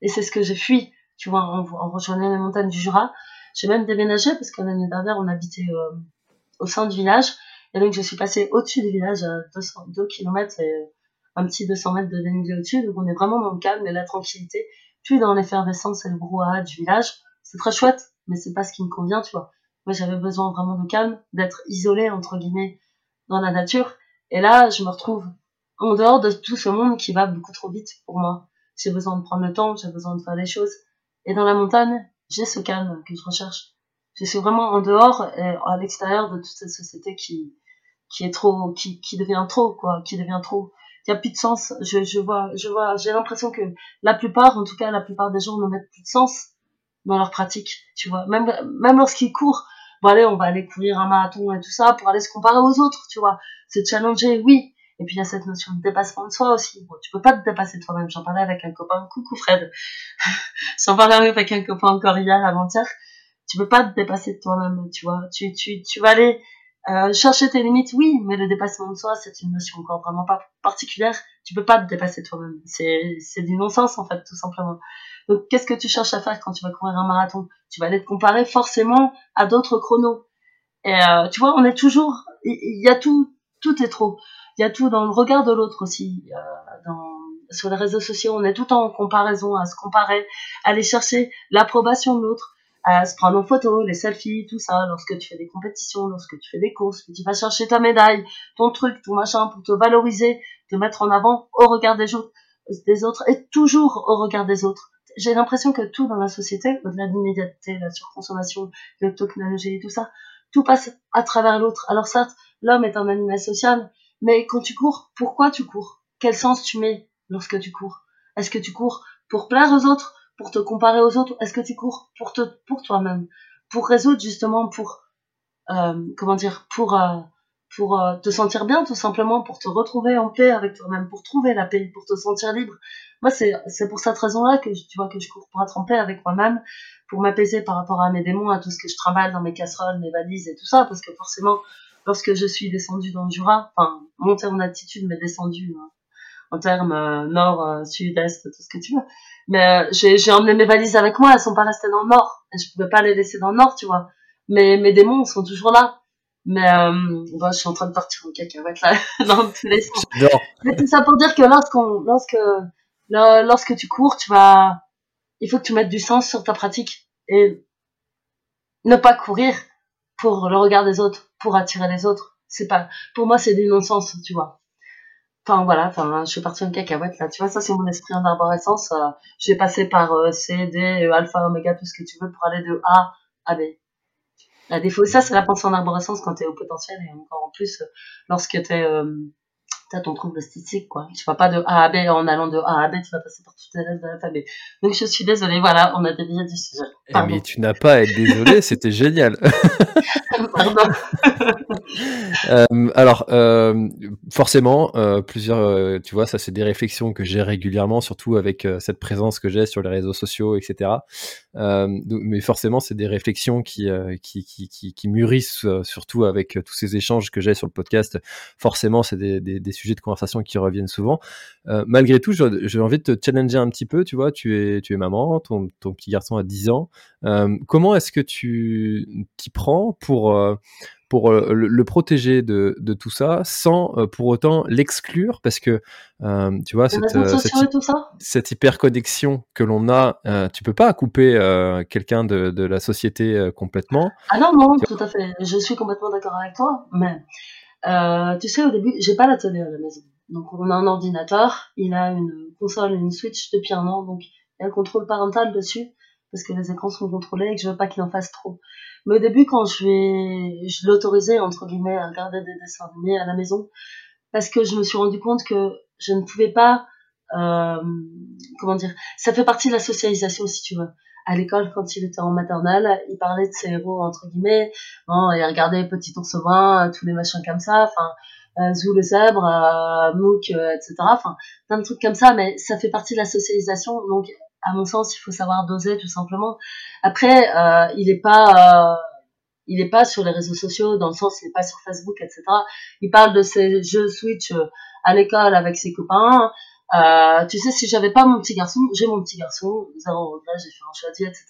Et c'est ce que j'ai fui. tu vois, on, on rejoignait les montagnes du Jura. J'ai même déménagé parce que l'année dernière, on habitait euh, au centre du village. Et donc, je suis passée au-dessus du village, à 200, 2 km et un petit 200 mètres de dénivelé au-dessus. Donc, on est vraiment dans le calme et la tranquillité, plus dans l'effervescence et le brouhaha du village. C'est très chouette, mais c'est pas ce qui me convient, tu vois. Moi, j'avais besoin vraiment de calme, d'être isolée, entre guillemets, dans la nature. Et là, je me retrouve en dehors de tout ce monde qui va beaucoup trop vite pour moi. J'ai besoin de prendre le temps, j'ai besoin de faire les choses. Et dans la montagne, j'ai ce calme que je recherche. Je suis vraiment en dehors et à l'extérieur de toute cette société qui, qui est trop, qui, qui devient trop, quoi, qui devient trop. Il a plus de sens. Je, je vois, je vois, j'ai l'impression que la plupart, en tout cas, la plupart des gens ne mettent plus de sens dans leur pratique, tu vois. Même, même lorsqu'ils courent, bon allez, on va aller courir un marathon et tout ça pour aller se comparer aux autres, tu vois. Se challenger, oui. Et puis il y a cette notion de dépassement de soi aussi. Bon, tu peux pas te dépasser toi-même. J'en parlais avec un copain, coucou Fred. J'en parlais avec un copain encore hier, avant-hier. Tu peux pas te dépasser de toi-même, tu vois. Tu, tu, tu vas aller euh, chercher tes limites, oui, mais le dépassement de soi, c'est une notion encore vraiment pas particulière. Tu peux pas te dépasser toi-même. C'est, c'est du non-sens, en fait, tout simplement. Donc, qu'est-ce que tu cherches à faire quand tu vas courir un marathon? Tu vas aller te comparer forcément à d'autres chronos. Et euh, tu vois, on est toujours, il y, a tout, tout est trop. Il y a tout dans le regard de l'autre aussi. Euh, dans, sur les réseaux sociaux, on est tout en comparaison, à se comparer, à aller chercher l'approbation de l'autre, à se prendre en photo, les selfies, tout ça, lorsque tu fais des compétitions, lorsque tu fais des courses, que tu vas chercher ta médaille, ton truc, ton machin, pour te valoriser, te mettre en avant au regard des autres, des autres et toujours au regard des autres. J'ai l'impression que tout dans la société, au-delà de l'immédiateté, la surconsommation, la technologie et tout ça, tout passe à travers l'autre. Alors certes, l'homme est un animal social, mais quand tu cours, pourquoi tu cours? Quel sens tu mets lorsque tu cours? Est-ce que tu cours pour plaire aux autres, pour te comparer aux autres Est-ce que tu cours pour te, pour toi-même, pour résoudre justement, pour euh, comment dire, pour euh, pour euh, te sentir bien, tout simplement, pour te retrouver en paix avec toi-même, pour trouver la paix, pour te sentir libre. Moi, c'est, pour cette raison-là que tu vois que je cours pour être en paix avec moi-même, pour m'apaiser par rapport à mes démons, à tout ce que je travaille dans mes casseroles, mes valises et tout ça, parce que forcément, lorsque je suis descendue dans le Jura, enfin, montée en altitude, mais descendue hein, en termes euh, nord, euh, sud, est, tout ce que tu veux. Mais j'ai, j'ai emmené mes valises avec moi, elles sont pas restées dans le nord, et je pouvais pas les laisser dans le nord, tu vois. Mais mes démons sont toujours là mais euh, bon, je suis en train de partir en cacahuète là, dans tous les sens. Mais tout ça pour dire que lorsqu'on, lorsque, lorsque tu cours, tu vas, il faut que tu mettes du sens sur ta pratique et ne pas courir pour le regard des autres, pour attirer les autres. C'est pas, pour moi, c'est du non-sens, tu vois. Enfin voilà, enfin, je suis partie en cacahuète là. Tu vois, ça c'est mon esprit en arborescence. Euh, j'ai passé par euh, C, D, euh, alpha, oméga, tout ce que tu veux pour aller de A à B. Défaut, ça, c'est la pensée en arborescence quand tu es au potentiel et encore en plus lorsque tu euh, as ton trouble statistique, quoi. Tu vas pas de A à B en allant de A à B, tu vas passer par toutes les lettres de l'alphabet. Donc je suis désolée, voilà, on a dévié du sujet. Eh, mais tu n'as pas à être désolée, c'était génial. Pardon. euh, alors, euh, forcément, euh, plusieurs, tu vois, ça c'est des réflexions que j'ai régulièrement, surtout avec cette présence que j'ai sur les réseaux sociaux, etc. mais forcément, c'est des réflexions qui, qui, qui, qui, qui mûrissent, surtout avec tous ces échanges que j'ai sur le podcast. Forcément, c'est des, des, des, sujets de conversation qui reviennent souvent. malgré tout, j'ai envie de te challenger un petit peu, tu vois, tu es, tu es maman, ton, ton petit garçon a 10 ans. comment est-ce que tu t'y prends pour pour euh, le, protéger de, de, tout ça sans euh, pour autant l'exclure? Parce que euh, tu vois cette, cette, cette, hyper connexion que l'on a tu peux pas couper quelqu'un de, de, la société complètement ah non non tout à fait je suis complètement d'accord avec toi mais tu sais au début j'ai pas la télé à la maison donc on a un ordinateur il a une console une switch depuis un an donc il y a un contrôle parental dessus parce que les écrans sont contrôlés et que je veux pas qu'il en fasse trop mais au début, quand je vais, je l'autorisais, entre guillemets, à regarder des dessins animés à la maison, parce que je me suis rendu compte que je ne pouvais pas, euh, comment dire, ça fait partie de la socialisation, si tu veux. À l'école, quand il était en maternelle, il parlait de ses héros, entre guillemets, bon, il regardait Petit ours brun, tous les machins comme ça, enfin, euh, Zou le zèbre, euh, Mook, euh, etc. Enfin, plein de trucs comme ça, mais ça fait partie de la socialisation, donc à mon sens, il faut savoir doser tout simplement. Après, euh, il est pas, euh, il est pas sur les réseaux sociaux dans le sens, il est pas sur Facebook, etc. Il parle de ses jeux Switch euh, à l'école avec ses copains. Euh, tu sais, si j'avais pas mon petit garçon, j'ai mon petit garçon, zéro regret, j'ai fait un choix etc.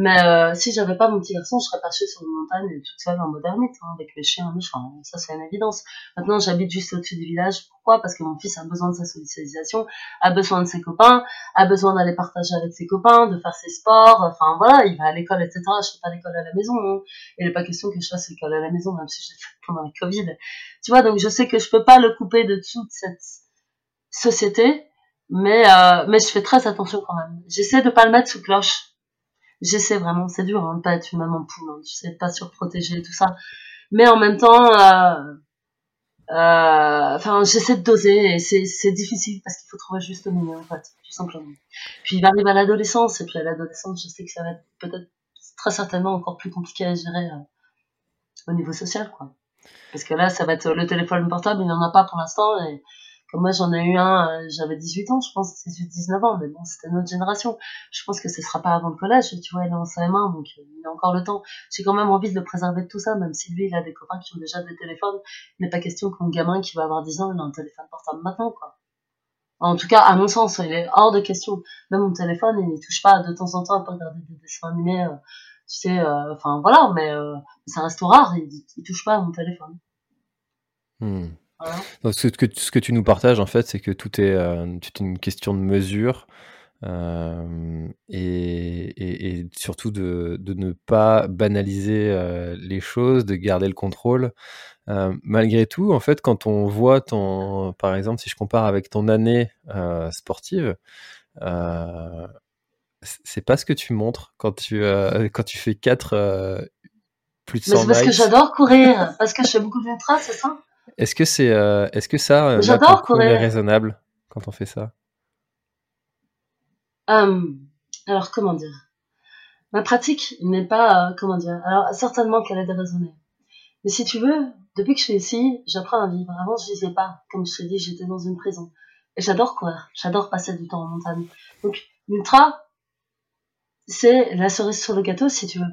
Mais euh, si j'avais pas mon petit garçon, je serais perchée sur une montagne toute seule en modernite, hein, avec mes chiens, mes chiens. Ça, c'est une évidence. Maintenant, j'habite juste au-dessus du village. Pourquoi? Parce que mon fils a besoin de sa socialisation, a besoin de ses copains, a besoin d'aller partager avec ses copains, de faire ses sports. Enfin, voilà, il va à l'école, etc. Je fais pas d'école à la maison. Hein. Il n'est pas question que je fasse l'école à la maison, même si j'ai fait pendant la Covid. Tu vois, donc je sais que je peux pas le couper de toute cette société, mais euh, mais je fais très attention quand même. J'essaie de pas le mettre sous cloche. J'essaie vraiment, c'est dur hein, de pas être une maman poule, hein, tu sais, de pas surprotéger tout ça. Mais en même temps, euh, euh, enfin, j'essaie de doser et c'est c'est difficile parce qu'il faut trouver juste le milieu en fait, tout simplement. Puis il arrive à l'adolescence et puis à l'adolescence, je sais que ça va être peut-être très certainement encore plus compliqué à gérer au niveau social, quoi. Parce que là, ça va être le téléphone portable, il n'y en a pas pour l'instant et comme moi, j'en ai eu un, euh, j'avais 18 ans, je pense, 18, 19 ans, mais bon, c'était notre génération. Je pense que ce sera pas avant le collège, tu vois, il est en CM1, donc euh, il a encore le temps. J'ai quand même envie de le préserver de tout ça, même si lui, il a des copains qui ont déjà des téléphones. Il n'est pas question qu'un gamin qui va avoir 10 ans, il a un téléphone portable maintenant, quoi. En tout cas, à mon sens, il est hors de question. Même mon téléphone, il n'y touche pas de temps en temps à pas regarder des dessins animés, euh, tu sais, enfin voilà, mais ça reste rare, il, il touche pas à mon téléphone. Hmm. Donc, ce, que, ce que tu nous partages, en fait, c'est que tout est, euh, une question de mesure euh, et, et, surtout de, de, ne pas banaliser euh, les choses, de garder le contrôle. malgré tout, en fait, quand on voit ton, par exemple, si je compare avec ton année sportive, c'est pas ce que tu montres quand tu, quand tu fais 4 plus de 100 Mais c'est parce que j'adore courir, parce que je fais beaucoup d'ultra, c'est ça? Est-ce que c'est, euh, est-ce que ça, euh, est raisonnable quand on fait ça? Alors comment dire? Ma pratique n'est pas, euh, comment dire? Alors certainement qu'elle est déraisonnée. Mais si tu veux, depuis que je suis ici, j'apprends à vivre. Avant, je disais pas. Comme je t'ai dit, j'étais dans une prison. Et j'adore courir. J'adore passer du temps en montagne. Donc, l'ultra, c'est la cerise sur le gâteau, si tu veux.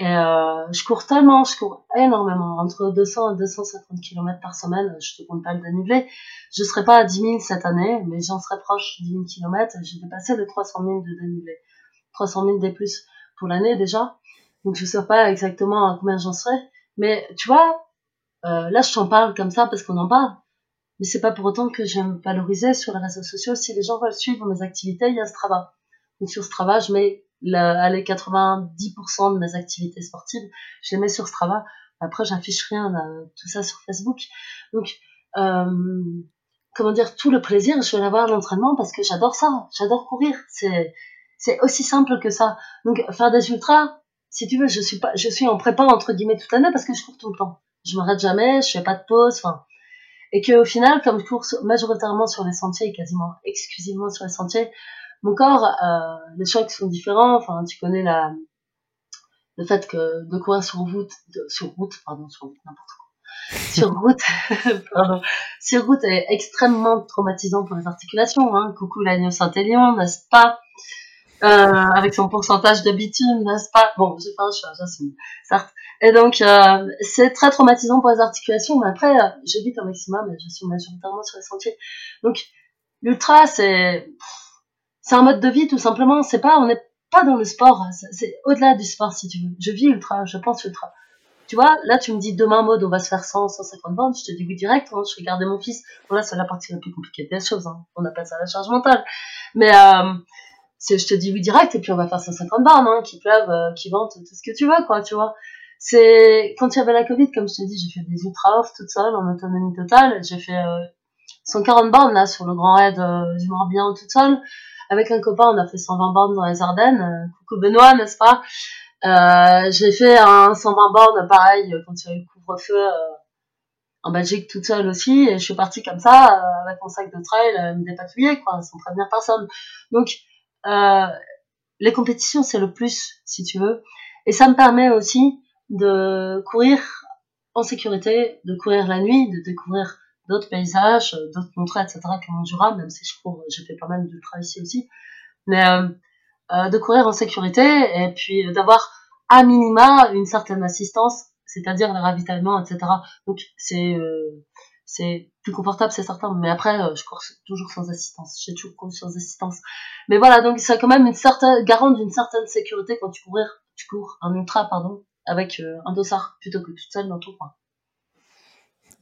Et euh, je cours tellement, je cours énormément, entre 200 et 250 km par semaine, je te compte pas le dénivelé. Je serai pas à 10 000 cette année, mais j'en serai proche, 10 000 km, j'ai dépassé les 300 000 de dénivelé. 300 000 des plus pour l'année déjà, donc je sais pas exactement à combien j'en serai, mais tu vois, euh, là je t'en parle comme ça parce qu'on en parle, mais c'est pas pour autant que j'aime valoriser sur les réseaux sociaux. Si les gens veulent suivre mes activités, il y a Strava. Donc sur Strava, je mets les 90% de mes activités sportives, je les mets sur Strava. Après, j'affiche rien, tout ça sur Facebook. Donc, euh, comment dire, tout le plaisir, je vais l'avoir à l'entraînement parce que j'adore ça, j'adore courir. C'est, aussi simple que ça. Donc, faire des ultras, si tu veux, je suis en prépa entre guillemets toute l'année parce que je cours tout le temps. Je m'arrête jamais, je fais pas de pause. Et qu'au final, comme je cours majoritairement sur les sentiers, quasiment exclusivement sur les sentiers, mon corps, euh, les chocs sont différents. Enfin, tu connais la, le fait que de courir sur route, sur route, pardon, sur route, n'importe quoi. sur route, pardon, sur route est extrêmement traumatisant pour les articulations. Hein. Coucou l'agneau Saint-Élion, n'est-ce pas? Euh, Avec son pourcentage de bitume, n'est-ce pas? Bon, j'ai pas un choix, j'assume, certes. Et donc, euh, c'est très traumatisant pour les articulations, mais après, euh, j'évite au maximum et je suis majoritairement sur les sentiers. Donc, l'ultra, c'est c'est un mode de vie tout simplement. C'est pas, on n'est pas dans le sport. C'est au-delà du sport si tu veux. Je vis ultra, je pense ultra. Tu vois, là tu me dis demain mode on va se faire 100, 150 bandes, je te dis oui direct, hein, je garder mon fils. Bon là c'est la partie la plus compliquée des choses, hein. on appelle ça la charge mentale. Mais euh, je te dis oui direct et puis on va faire 150 bornes, hein, qui pleuvent, euh, qui ventent, tout ce que tu veux quoi, tu vois. C'est quand il y avait la Covid, comme je te dis, j'ai fait des ultra off toute seule en autonomie totale. J'ai fait euh, 140 bornes là sur le Grand Raid euh, du Morbihan toute seule avec un copain, on a fait 120 bornes dans les Ardennes. Euh, coucou Benoît, n'est-ce pas? Euh, J'ai fait un 120 bornes, pareil, quand il y a eu le couvre-feu euh, en Belgique toute seule aussi. Et je suis partie comme ça, avec mon sac de trail, me dépatouiller, quoi, sans prévenir personne. Donc, les compétitions, c'est le plus, si tu veux. Et ça me permet aussi de courir en sécurité, de courir la nuit, de découvrir d'autres paysages, euh, d'autres contrées, etc. mon Jura, même si je cours, j'ai fait pas mal d'ultra ici aussi. Mais euh, euh, de courir en sécurité et puis d'avoir à minima une certaine assistance, c'est-à-dire le ravitaillement, etc. Donc c'est c'est plus confortable, c'est certain. Mais après, euh, je cours toujours sans assistance. J'ai toujours couru sans assistance. Mais voilà, donc ça quand même une certaine, garante d'une certaine sécurité quand tu courir, tu cours un ultra, pardon, avec euh, un dossard plutôt que toute seule dans ton coin.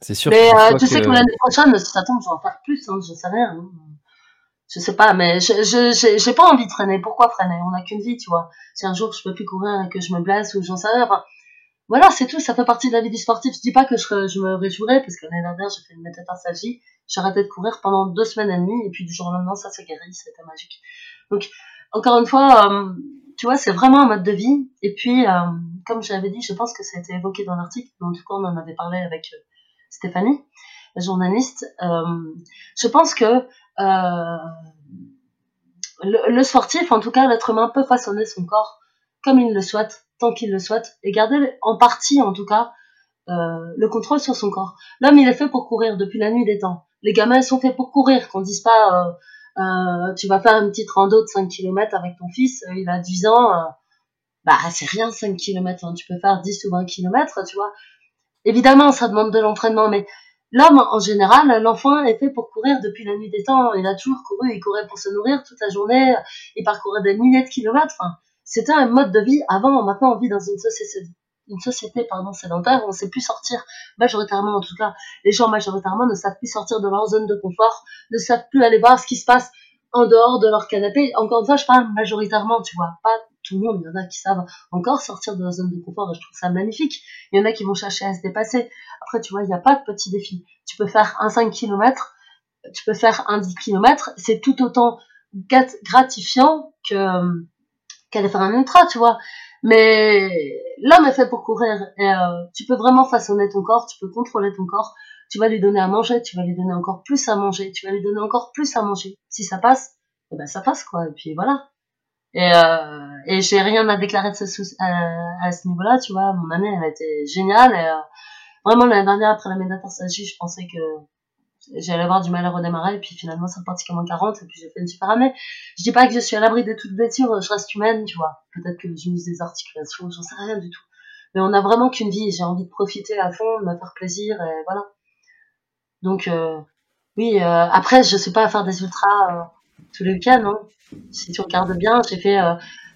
C'est sûr. Mais euh, tu sais que l'année prochaine, si ça tombe, je vais en faire plus, hein, je sais rien. Hein. Je sais pas, mais je, je, j'ai pas envie de freiner. Pourquoi freiner? On n'a qu'une vie, tu vois. Si un jour je peux plus courir et que je me blesse ou j'en sais rien, enfin, voilà, c'est tout, ça fait partie de la vie du sportif. Je dis pas que je, je me réjouirais, parce que l'année dernière, j'ai fait une métatarsalgie, j'ai arrêté de courir pendant deux semaines et demie, et puis du jour au lendemain, ça s'est guéri, c'était magique. Donc, encore une fois, euh, tu vois, c'est vraiment un mode de vie. Et puis, euh, comme j'avais dit, je pense que ça a été évoqué dans l'article, mais en tout cas, on en avait parlé avec euh, Stéphanie, la journaliste. je pense que le, le, sportif, en tout cas, l'être humain peut façonner son corps comme il le souhaite tant qu'il le souhaite, et garder en partie, en tout cas, euh, le contrôle sur son corps. L'homme, il est fait pour courir depuis la nuit des temps. Les gamins, sont faits pour courir, qu'on dise pas, euh, euh, tu vas faire une petite rando de 5 km avec ton fils, il a 10 ans, bah c'est rien 5 km, hein. tu peux faire 10 ou 20 km, tu vois. Évidemment, ça demande de l'entraînement, mais l'homme, en général, l'enfant est fait pour courir depuis la nuit des temps. Il a toujours couru, il courait pour se nourrir toute la journée, il parcourait des milliers de kilomètres. Enfin, c'était un mode de vie avant. Maintenant, on vit dans une société, une société pardon, sédentaire on ne sait plus sortir. Majoritairement, en tout cas, les gens majoritairement ne savent plus sortir de leur zone de confort, ne savent plus aller voir ce qui se passe en dehors de leur canapé. Encore une fois, je parle majoritairement, tu vois, pas tout le monde. Il y en a qui savent encore sortir de leur zone de confort et je trouve ça magnifique. Il y en a qui vont chercher à se dépasser. Après, tu vois, il n'y a pas de petits défis. Tu peux faire un 5 km, tu peux faire un 10 km. C'est tout autant gratifiant que qu'elle faire un ultra, tu vois. Mais l'homme est fait pour courir et euh, tu peux vraiment façonner ton corps, tu peux contrôler ton corps, tu vas lui donner à manger, tu vas lui donner encore plus à manger, tu vas lui donner encore plus à manger. Si ça passe, eh ben ça passe quoi. Et puis voilà. Et, euh, et j'ai rien à déclarer de ce à, à, ce niveau-là, tu vois. Mon année, elle a été géniale. Et, euh, vraiment, l'année dernière, après la médaille je pensais que j'allais avoir du mal à redémarrer, et puis finalement, c'est reparti comme en 40, et puis j'ai fait une super année. Je dis pas que je suis à l'abri de toute blessure, je reste humaine, tu vois. Peut-être que j'ai des articulations, j'en sais rien du tout. Mais on a vraiment qu'une vie, j'ai envie de profiter à fond, de me faire plaisir, et voilà. Donc, euh, oui, euh, après, je suis pas à faire des ultras euh, tous les week-ends, hein. Si tu regardes bien, j'ai fait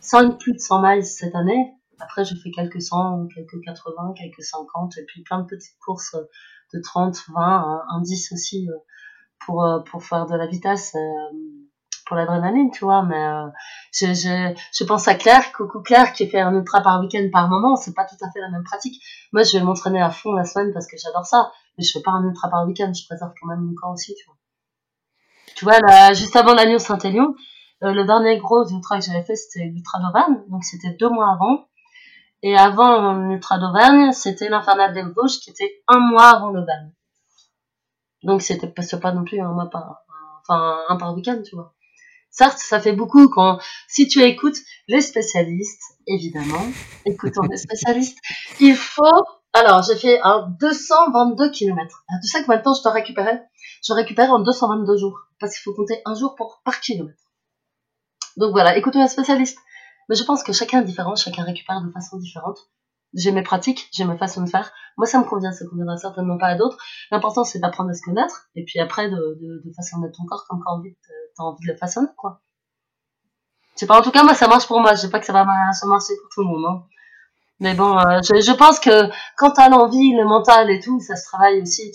5, plus de 100 miles cette année. Après, je fais quelques 100, quelques 80, quelques 50, et puis plein de petites courses de 30, 20, un 10 aussi euh, pour, euh, pour faire de la vitesse euh, pour l'adrénaline, tu vois, mais je, je, je pense à Claire, coucou Claire, qui fait un ultra par week-end par moment, c'est pas tout à fait la même pratique. Moi, je vais m'entraîner à fond la semaine parce que j'adore ça, mais je fais pas un ultra par week-end, je préserve quand même mon corps aussi, tu vois. Tu vois, là, juste avant l'agneau Saint-Élion, le dernier gros ultra que j'avais fait, c'était l'ultra d'Auvergne, donc c'était deux mois avant. Et avant l'Ultra d'Auvergne, c'était l'Infernal des Vosges qui était un mois avant l'Auvergne. Donc c'était pas non plus un mois par, enfin un par week-end, tu vois. Certes, ça fait beaucoup quand, si tu écoutes les spécialistes, évidemment, écoutons les spécialistes, il faut, alors j'ai fait un 222 km. Ah, tu sais que maintenant je dois récupérer, je récupère en 222 jours, parce qu'il faut compter un jour pour, par kilomètre. Donc voilà, écoutons les spécialistes. Mais je pense que chacun est différent, chacun récupère de façon différente. J'ai mes pratiques, j'ai ma façon de faire. Moi, ça me convient, ça conviendra certainement pas à d'autres. L'important, c'est d'apprendre à se connaître, et puis après, de, façonner ton corps comme quand t'as envie de le façonner, quoi. Je sais pas, en tout cas, moi, ça marche pour moi. Je sais pas que ça va marcher pour tout le monde, hein. Mais bon, euh, je, pense que quand t'as l'envie, le mental et tout, ça se travaille aussi.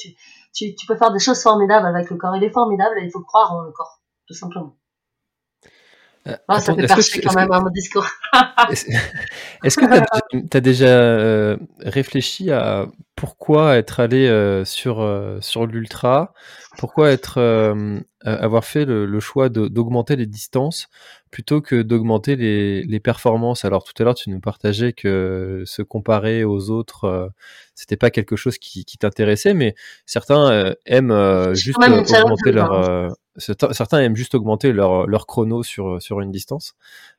Tu, tu peux faire des choses formidables avec le corps. Il est formidable et il faut croire en le corps, tout simplement. Euh, ah, ça fait percher quand même mon discours. Est-ce que tu as, déjà euh, réfléchi à pourquoi être allé euh, sur, sur l'ultra? Pourquoi être, avoir fait le, choix d'augmenter les distances plutôt que d'augmenter les, les, performances Alors tout à l'heure, tu nous partageais que se comparer aux autres, c'était pas quelque chose qui, qui t'intéressait, mais certains aiment juste augmenter leur certains aiment juste augmenter leur, leur chrono sur, sur une distance.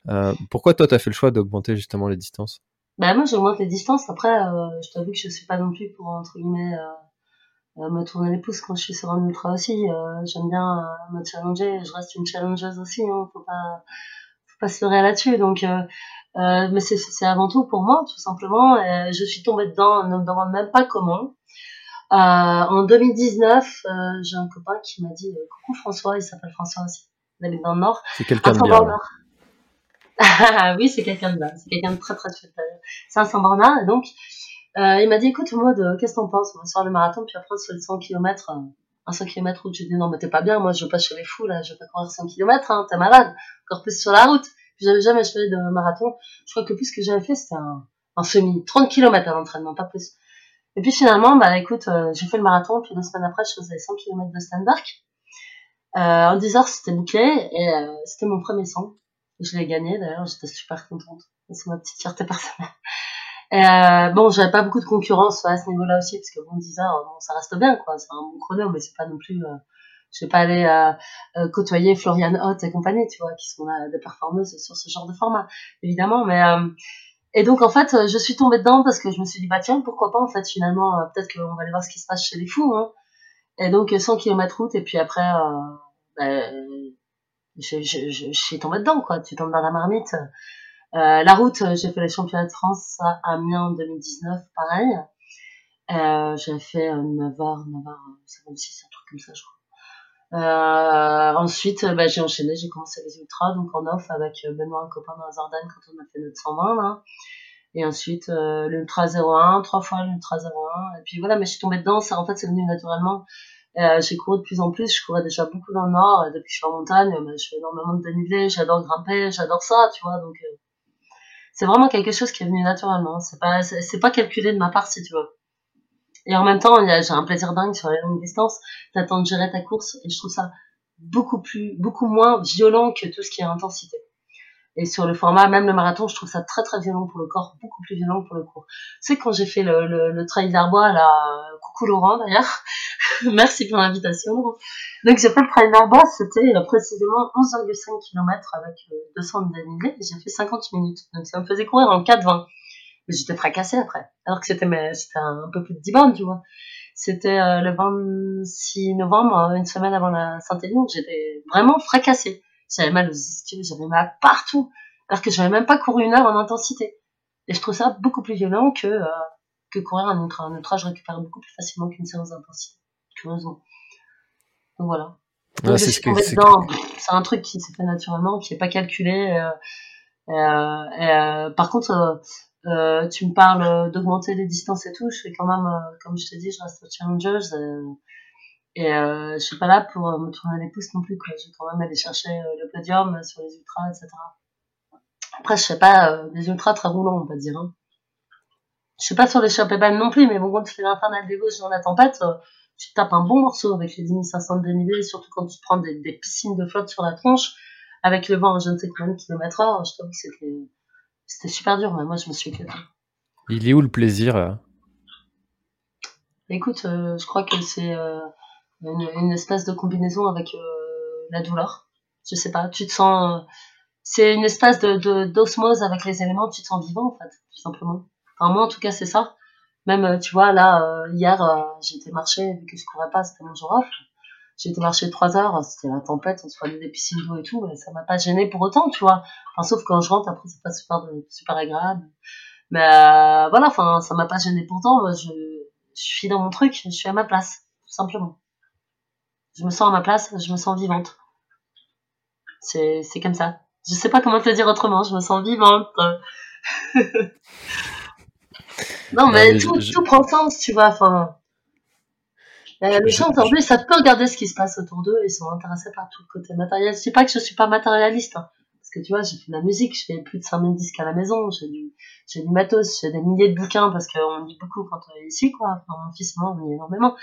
Euh, pourquoi toi, tu as fait le choix d'augmenter justement les distances? Bah Moi, j'augmente les distances. Après, euh, je t'avoue que je suis pas non plus pour, entre guillemets, euh, me tourner les pouces quand je suis sur un ultra aussi. J'aime bien me challenger. Je reste une challengeuse aussi. Hein, faut pas, faut pas se leurrer là-dessus. Donc, mais c'est avant tout pour moi, tout simplement. je suis tombée dedans, ne me demande même pas comment. en 2019, j'ai un copain qui m'a dit coucou François, il s'appelle François aussi, il habite dans le Nord. C'est quelqu'un de bien. oui, c'est quelqu'un de bien, c'est quelqu'un de très très chouette C'est un Saint-Bernard et donc il m'a dit écoute moi, qu'est-ce que t'en penses? On va faire le marathon puis après on se fait le 100 km un 100 km route. J'ai dit non, mais t'es pas bien, moi je veux pas chez les fous là, je veux pas courir 100 km, hein, t'es malade, encore plus sur la route. Puis j'avais jamais fait de marathon. Je crois que plus que j'avais fait, c'était un, semi, 30 km à l'entraînement, pas plus. Et puis finalement, bah écoute, euh, j'ai fait le marathon, puis deux semaines après, je faisais 100 km de stand-back. Euh, en 10 heures, c'était bouclé, et euh, c'était mon premier 100. Je l'ai gagné, d'ailleurs, j'étais super contente. C'est ma petite fierté personnelle. Euh, bon, j'avais pas beaucoup de concurrence à ce niveau-là aussi, parce que bon, 10 heures, bon, ça reste bien, quoi. C'est un bon chrono, mais c'est pas non plus, euh, je vais pas aller euh, euh côtoyer Florian Hott et compagnie, tu vois, qui sont des performeuses sur ce genre de format, évidemment. Mais euh, et donc en fait, je suis tombée dedans parce que je me suis dit bah tiens, pourquoi pas en fait finalement, peut-être qu'on va aller voir ce qui se passe chez les fous. Hein. Et donc 100 km route et puis après, bah, je, je, je, suis tombée dedans quoi. Tu tombes dans la marmite. Euh, la route, euh, j'ai fait les championnats de France à Amiens en 2019, pareil. Euh, j'ai fait 9h, 9h56, un truc comme ça, je crois. Euh, ensuite, bah, j'ai enchaîné, j'ai commencé les ultras, donc en off avec Benoît, un copain dans les Ardennes, quand on a fait notre 120, là. Et ensuite, euh, l'ultra 01, trois fois l'ultra 01. Et puis voilà, mais je suis tombée dedans, ça, en fait, c'est venu naturellement. Euh, j'ai couru de plus en plus, je courais déjà beaucoup dans le nord, depuis que je suis en montagne, bah, je fais énormément de dénivelé, j'adore grimper, j'adore ça, tu vois, donc euh, c'est vraiment quelque chose qui est venu naturellement. C'est pas, c'est pas calculé de ma part, si tu veux. Et en même temps, j'ai un plaisir dingue sur les longues distances. T'attends de gérer ta course et je trouve ça beaucoup plus, beaucoup moins violent que tout ce qui est intensité. Et sur le format, même le marathon, je trouve ça très très violent pour le corps, beaucoup plus violent pour le. Tu sais, quand j'ai fait le, le, le trail d'Arbois, là, coucou Laurent d'ailleurs, merci pour l'invitation. Donc j'ai fait le trail d'Arbois, c'était euh, précisément 11,5 km avec 200 de dénivelé, et j'ai fait 50 minutes. Donc ça me faisait courir en 4,20. Mais j'étais fracassée après, alors que c'était un peu plus de 10 bornes, tu vois. C'était euh, le 26 novembre, une semaine avant la Saint-Élion, j'étais vraiment fracassée j'avais mal aux ischios, j'avais mal partout, alors que j'avais même pas couru une heure en intensité. Et je trouve ça beaucoup plus violent que, euh, que courir un ultra. Un ultra, je récupère beaucoup plus facilement qu'une séance d'intensité, curieusement. Donc voilà. Donc je suis tombée dedans. C'est un truc qui s'est fait naturellement, qui est pas calculé. Euh, euh, euh par contre, euh, tu me parles d'augmenter les distances et tout. Je fais quand même, comme je te dis, je reste au Challengers. Et euh, je suis pas là pour euh, me tourner les pouces non plus. Quoi. Je vais quand même aller chercher euh, le podium sur les ultras, etc. Après, je fais pas euh, des ultras très roulants, on va dire. Hein. Je suis pas sur les Chapéban non plus, mais bon, quand tu fais l'infernal des gauches dans la tempête, euh, tu tapes un bon morceau avec les 10 500 de dénivelé, surtout quand tu prends des, des, piscines de flotte sur la tronche, avec le vent à je ne sais combien de kilomètres heure. Je trouve que c'était, c'était super dur, mais moi, je me suis. Il est où le plaisir là Écoute, je crois que c'est une, espèce de combinaison avec euh, la douleur. Je sais pas, tu te sens. Euh, c'est une espèce d'osmose avec les éléments, tu te sens vivant en fait, tout simplement. Enfin, moi en tout cas, c'est ça. Même, euh, tu vois, là, hier, été marcher, vu que je courais pas, c'était mon jour off. Été marcher trois heures, c'était la tempête, on se prenait des piscines d'eau et tout, mais ça m'a pas gêné pour autant, tu vois. Enfin, sauf quand je rentre, après, c'est pas super, super agréable. Mais voilà, enfin, ça m'a pas gêné. Moi, je, je suis dans mon truc, je suis à ma place, tout simplement. Je me sens à ma place, je me sens vivante. C'est, c'est comme ça. Je sais pas comment te le dire autrement, je me sens vivante. non, mais, tout, tout prend sens, tu vois. Enfin, euh, les gens aujourd'hui, ça peut regarder ce qui se passe autour d'eux, ils sont intéressés par tout le côté matériel. Je dis pas que je suis pas matérialiste, hein, parce que tu vois, j'ai fait de la musique, je fais plus de 5000 disques à la maison, j'ai du, j'ai du matos, j'ai des milliers de bouquins, parce qu'on lit beaucoup quand on est ici, quoi. Enfin, mon fils, moi, on lit énormément.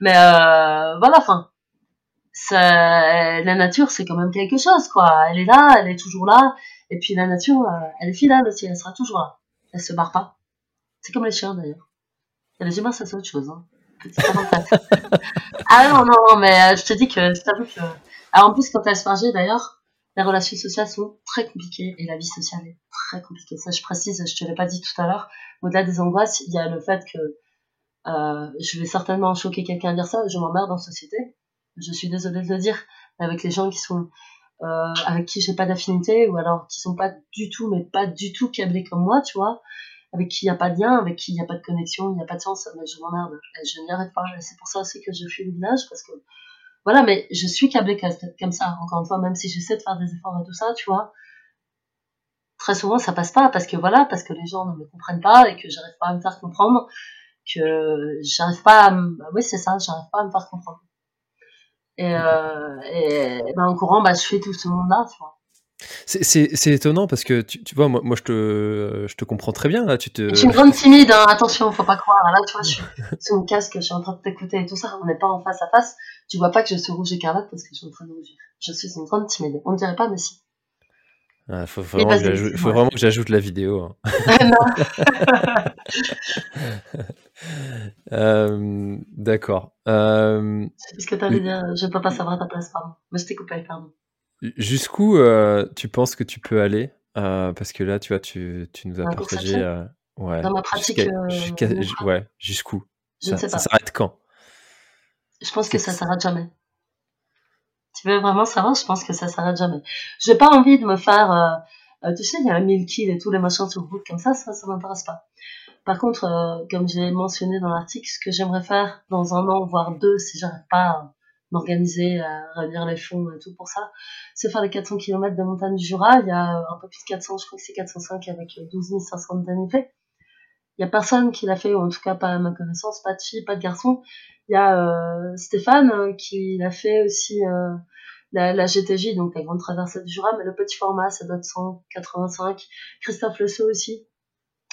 Mais euh, voilà, enfin, la nature, c'est quand même quelque chose, quoi. Elle est là, elle est toujours là. Et puis la nature, euh, elle est fidèle aussi, elle sera toujours là. Elle se barre pas. C'est comme les chiens, d'ailleurs. Et les humains, ça, c'est autre chose. Hein. ah non, non, non, mais euh, je te dis que, je t'avoue que... Alors en plus, quand se marge, d'ailleurs, les relations sociales sont très compliquées et la vie sociale est très compliquée. Ça, je précise, je te l'ai pas dit tout à l'heure. Au-delà des angoisses, il y a le fait que euh, je vais certainement choquer quelqu'un à dire ça, je m'emmerde en société je suis désolée de le dire, avec les gens qui sont euh, avec qui j'ai pas d'affinité ou alors qui sont pas du tout, mais pas du tout câblés comme moi, tu vois. avec qui il n'y a pas de lien, avec qui il n'y a pas de connexion, il n'y a pas de sens, mais je m'emmerde. Je n'y arrête pas. C'est pour ça aussi que je fuis le village, parce que, voilà, mais je suis câblée comme ça, encore une fois, même si j'essaie de faire des efforts et tout ça, tu vois. Très souvent, ça passe pas, parce que voilà, parce que les gens ne me comprennent pas et que j'arrive pas à me faire comprendre, que j'arrive pas à me, oui, c'est ça, j'arrive pas à me faire comprendre. Et, euh, et, ben, en courant, bah, je fais tout ce monde-là. C'est étonnant parce que tu, tu vois, moi, moi, je, te, je te comprends très bien. Là, tu te... Je suis une grande timide, hein, attention, faut pas croire. Là, tu vois, je suis sous mon casque, je suis en train de t'écouter et tout ça. On n'est pas en face à face. Tu vois pas que je suis rouge écarlate parce que je suis en train de rougir. Je suis une grande timide. On ne dirait pas, mais si. Il ah, faut, vraiment, que faut vraiment que j'ajoute la vidéo. Hein. euh, D'accord. Euh... Ce que tu avais dit. Je ne peux pas savoir ta place, pardon. Mais je t'ai coupé, pardon. Jusqu'où euh, tu penses que tu peux aller euh, Parce que là, tu vois, tu, tu nous as partagé. Euh, ouais, Dans ma pratique. ouais, jusqu'où? Je ça, ne sais pas. Ça s'arrête quand? Je pense que ça s'arrête jamais. Tu veux vraiment savoir? Je pense que ça s'arrête jamais. J'ai pas envie de me faire. tu sais, il y a un 1000 kills et tous les machins sur route comme ça, ça, ça m'intéresse pas. Par contre, comme j'ai mentionné dans l'article, ce que j'aimerais faire dans un an, voire deux, si j'arrive pas m'organiser, à réunir les fonds et tout pour ça. C'est faire les 400 km de montagne du Jura. Il y a un peu plus de 400, je crois que c'est 405 avec 12 500 de Il y a personne qui l'a fait, ou en tout cas pas à ma connaissance, pas de fille, pas de garçon. Il y a euh, Stéphane euh, qui l'a fait aussi euh, la, la, GTJ, donc la grande traversée du Jura, mais le petit format, ça doit être 185. Christophe Le aussi.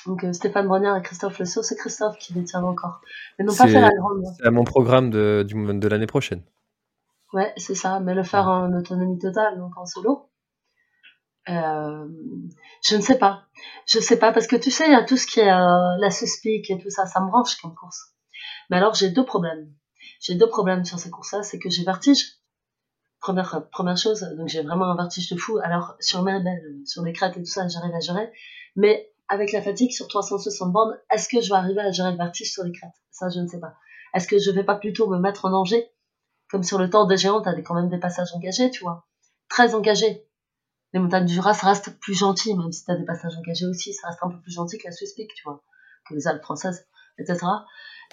Donc Stéphane Brognard et Christophe Le c'est Christophe qui les tient encore. Mais non pas fait la grande. C'est à mon programme de, de l'année prochaine. Ouais, c'est ça, mais le faire en autonomie totale, donc en solo. Euh, je ne sais pas. Je ne sais pas, parce que tu sais, il y a tout ce qui est euh, la suspic et tout ça, ça me branche comme course. Mais alors, j'ai deux problèmes. J'ai deux problèmes sur ces courses-là, c'est que j'ai vertige. Première, première chose, donc j'ai vraiment un vertige de fou. Alors, sur mes sur les crêtes et tout ça, j'arrive à gérer. Mais avec la fatigue sur 360 bandes, est-ce que je vais arriver à gérer le vertige sur les crêtes? Ça, je ne sais pas. Est-ce que je vais pas plutôt me mettre en danger? Comme sur le temps des géants, t'as quand même des passages engagés, tu vois. Très engagés. Les montagnes du Jura, ça reste plus gentil, même si t'as des passages engagés aussi, ça reste un peu plus gentil que la Suisse tu vois. Que les Alpes françaises, etc.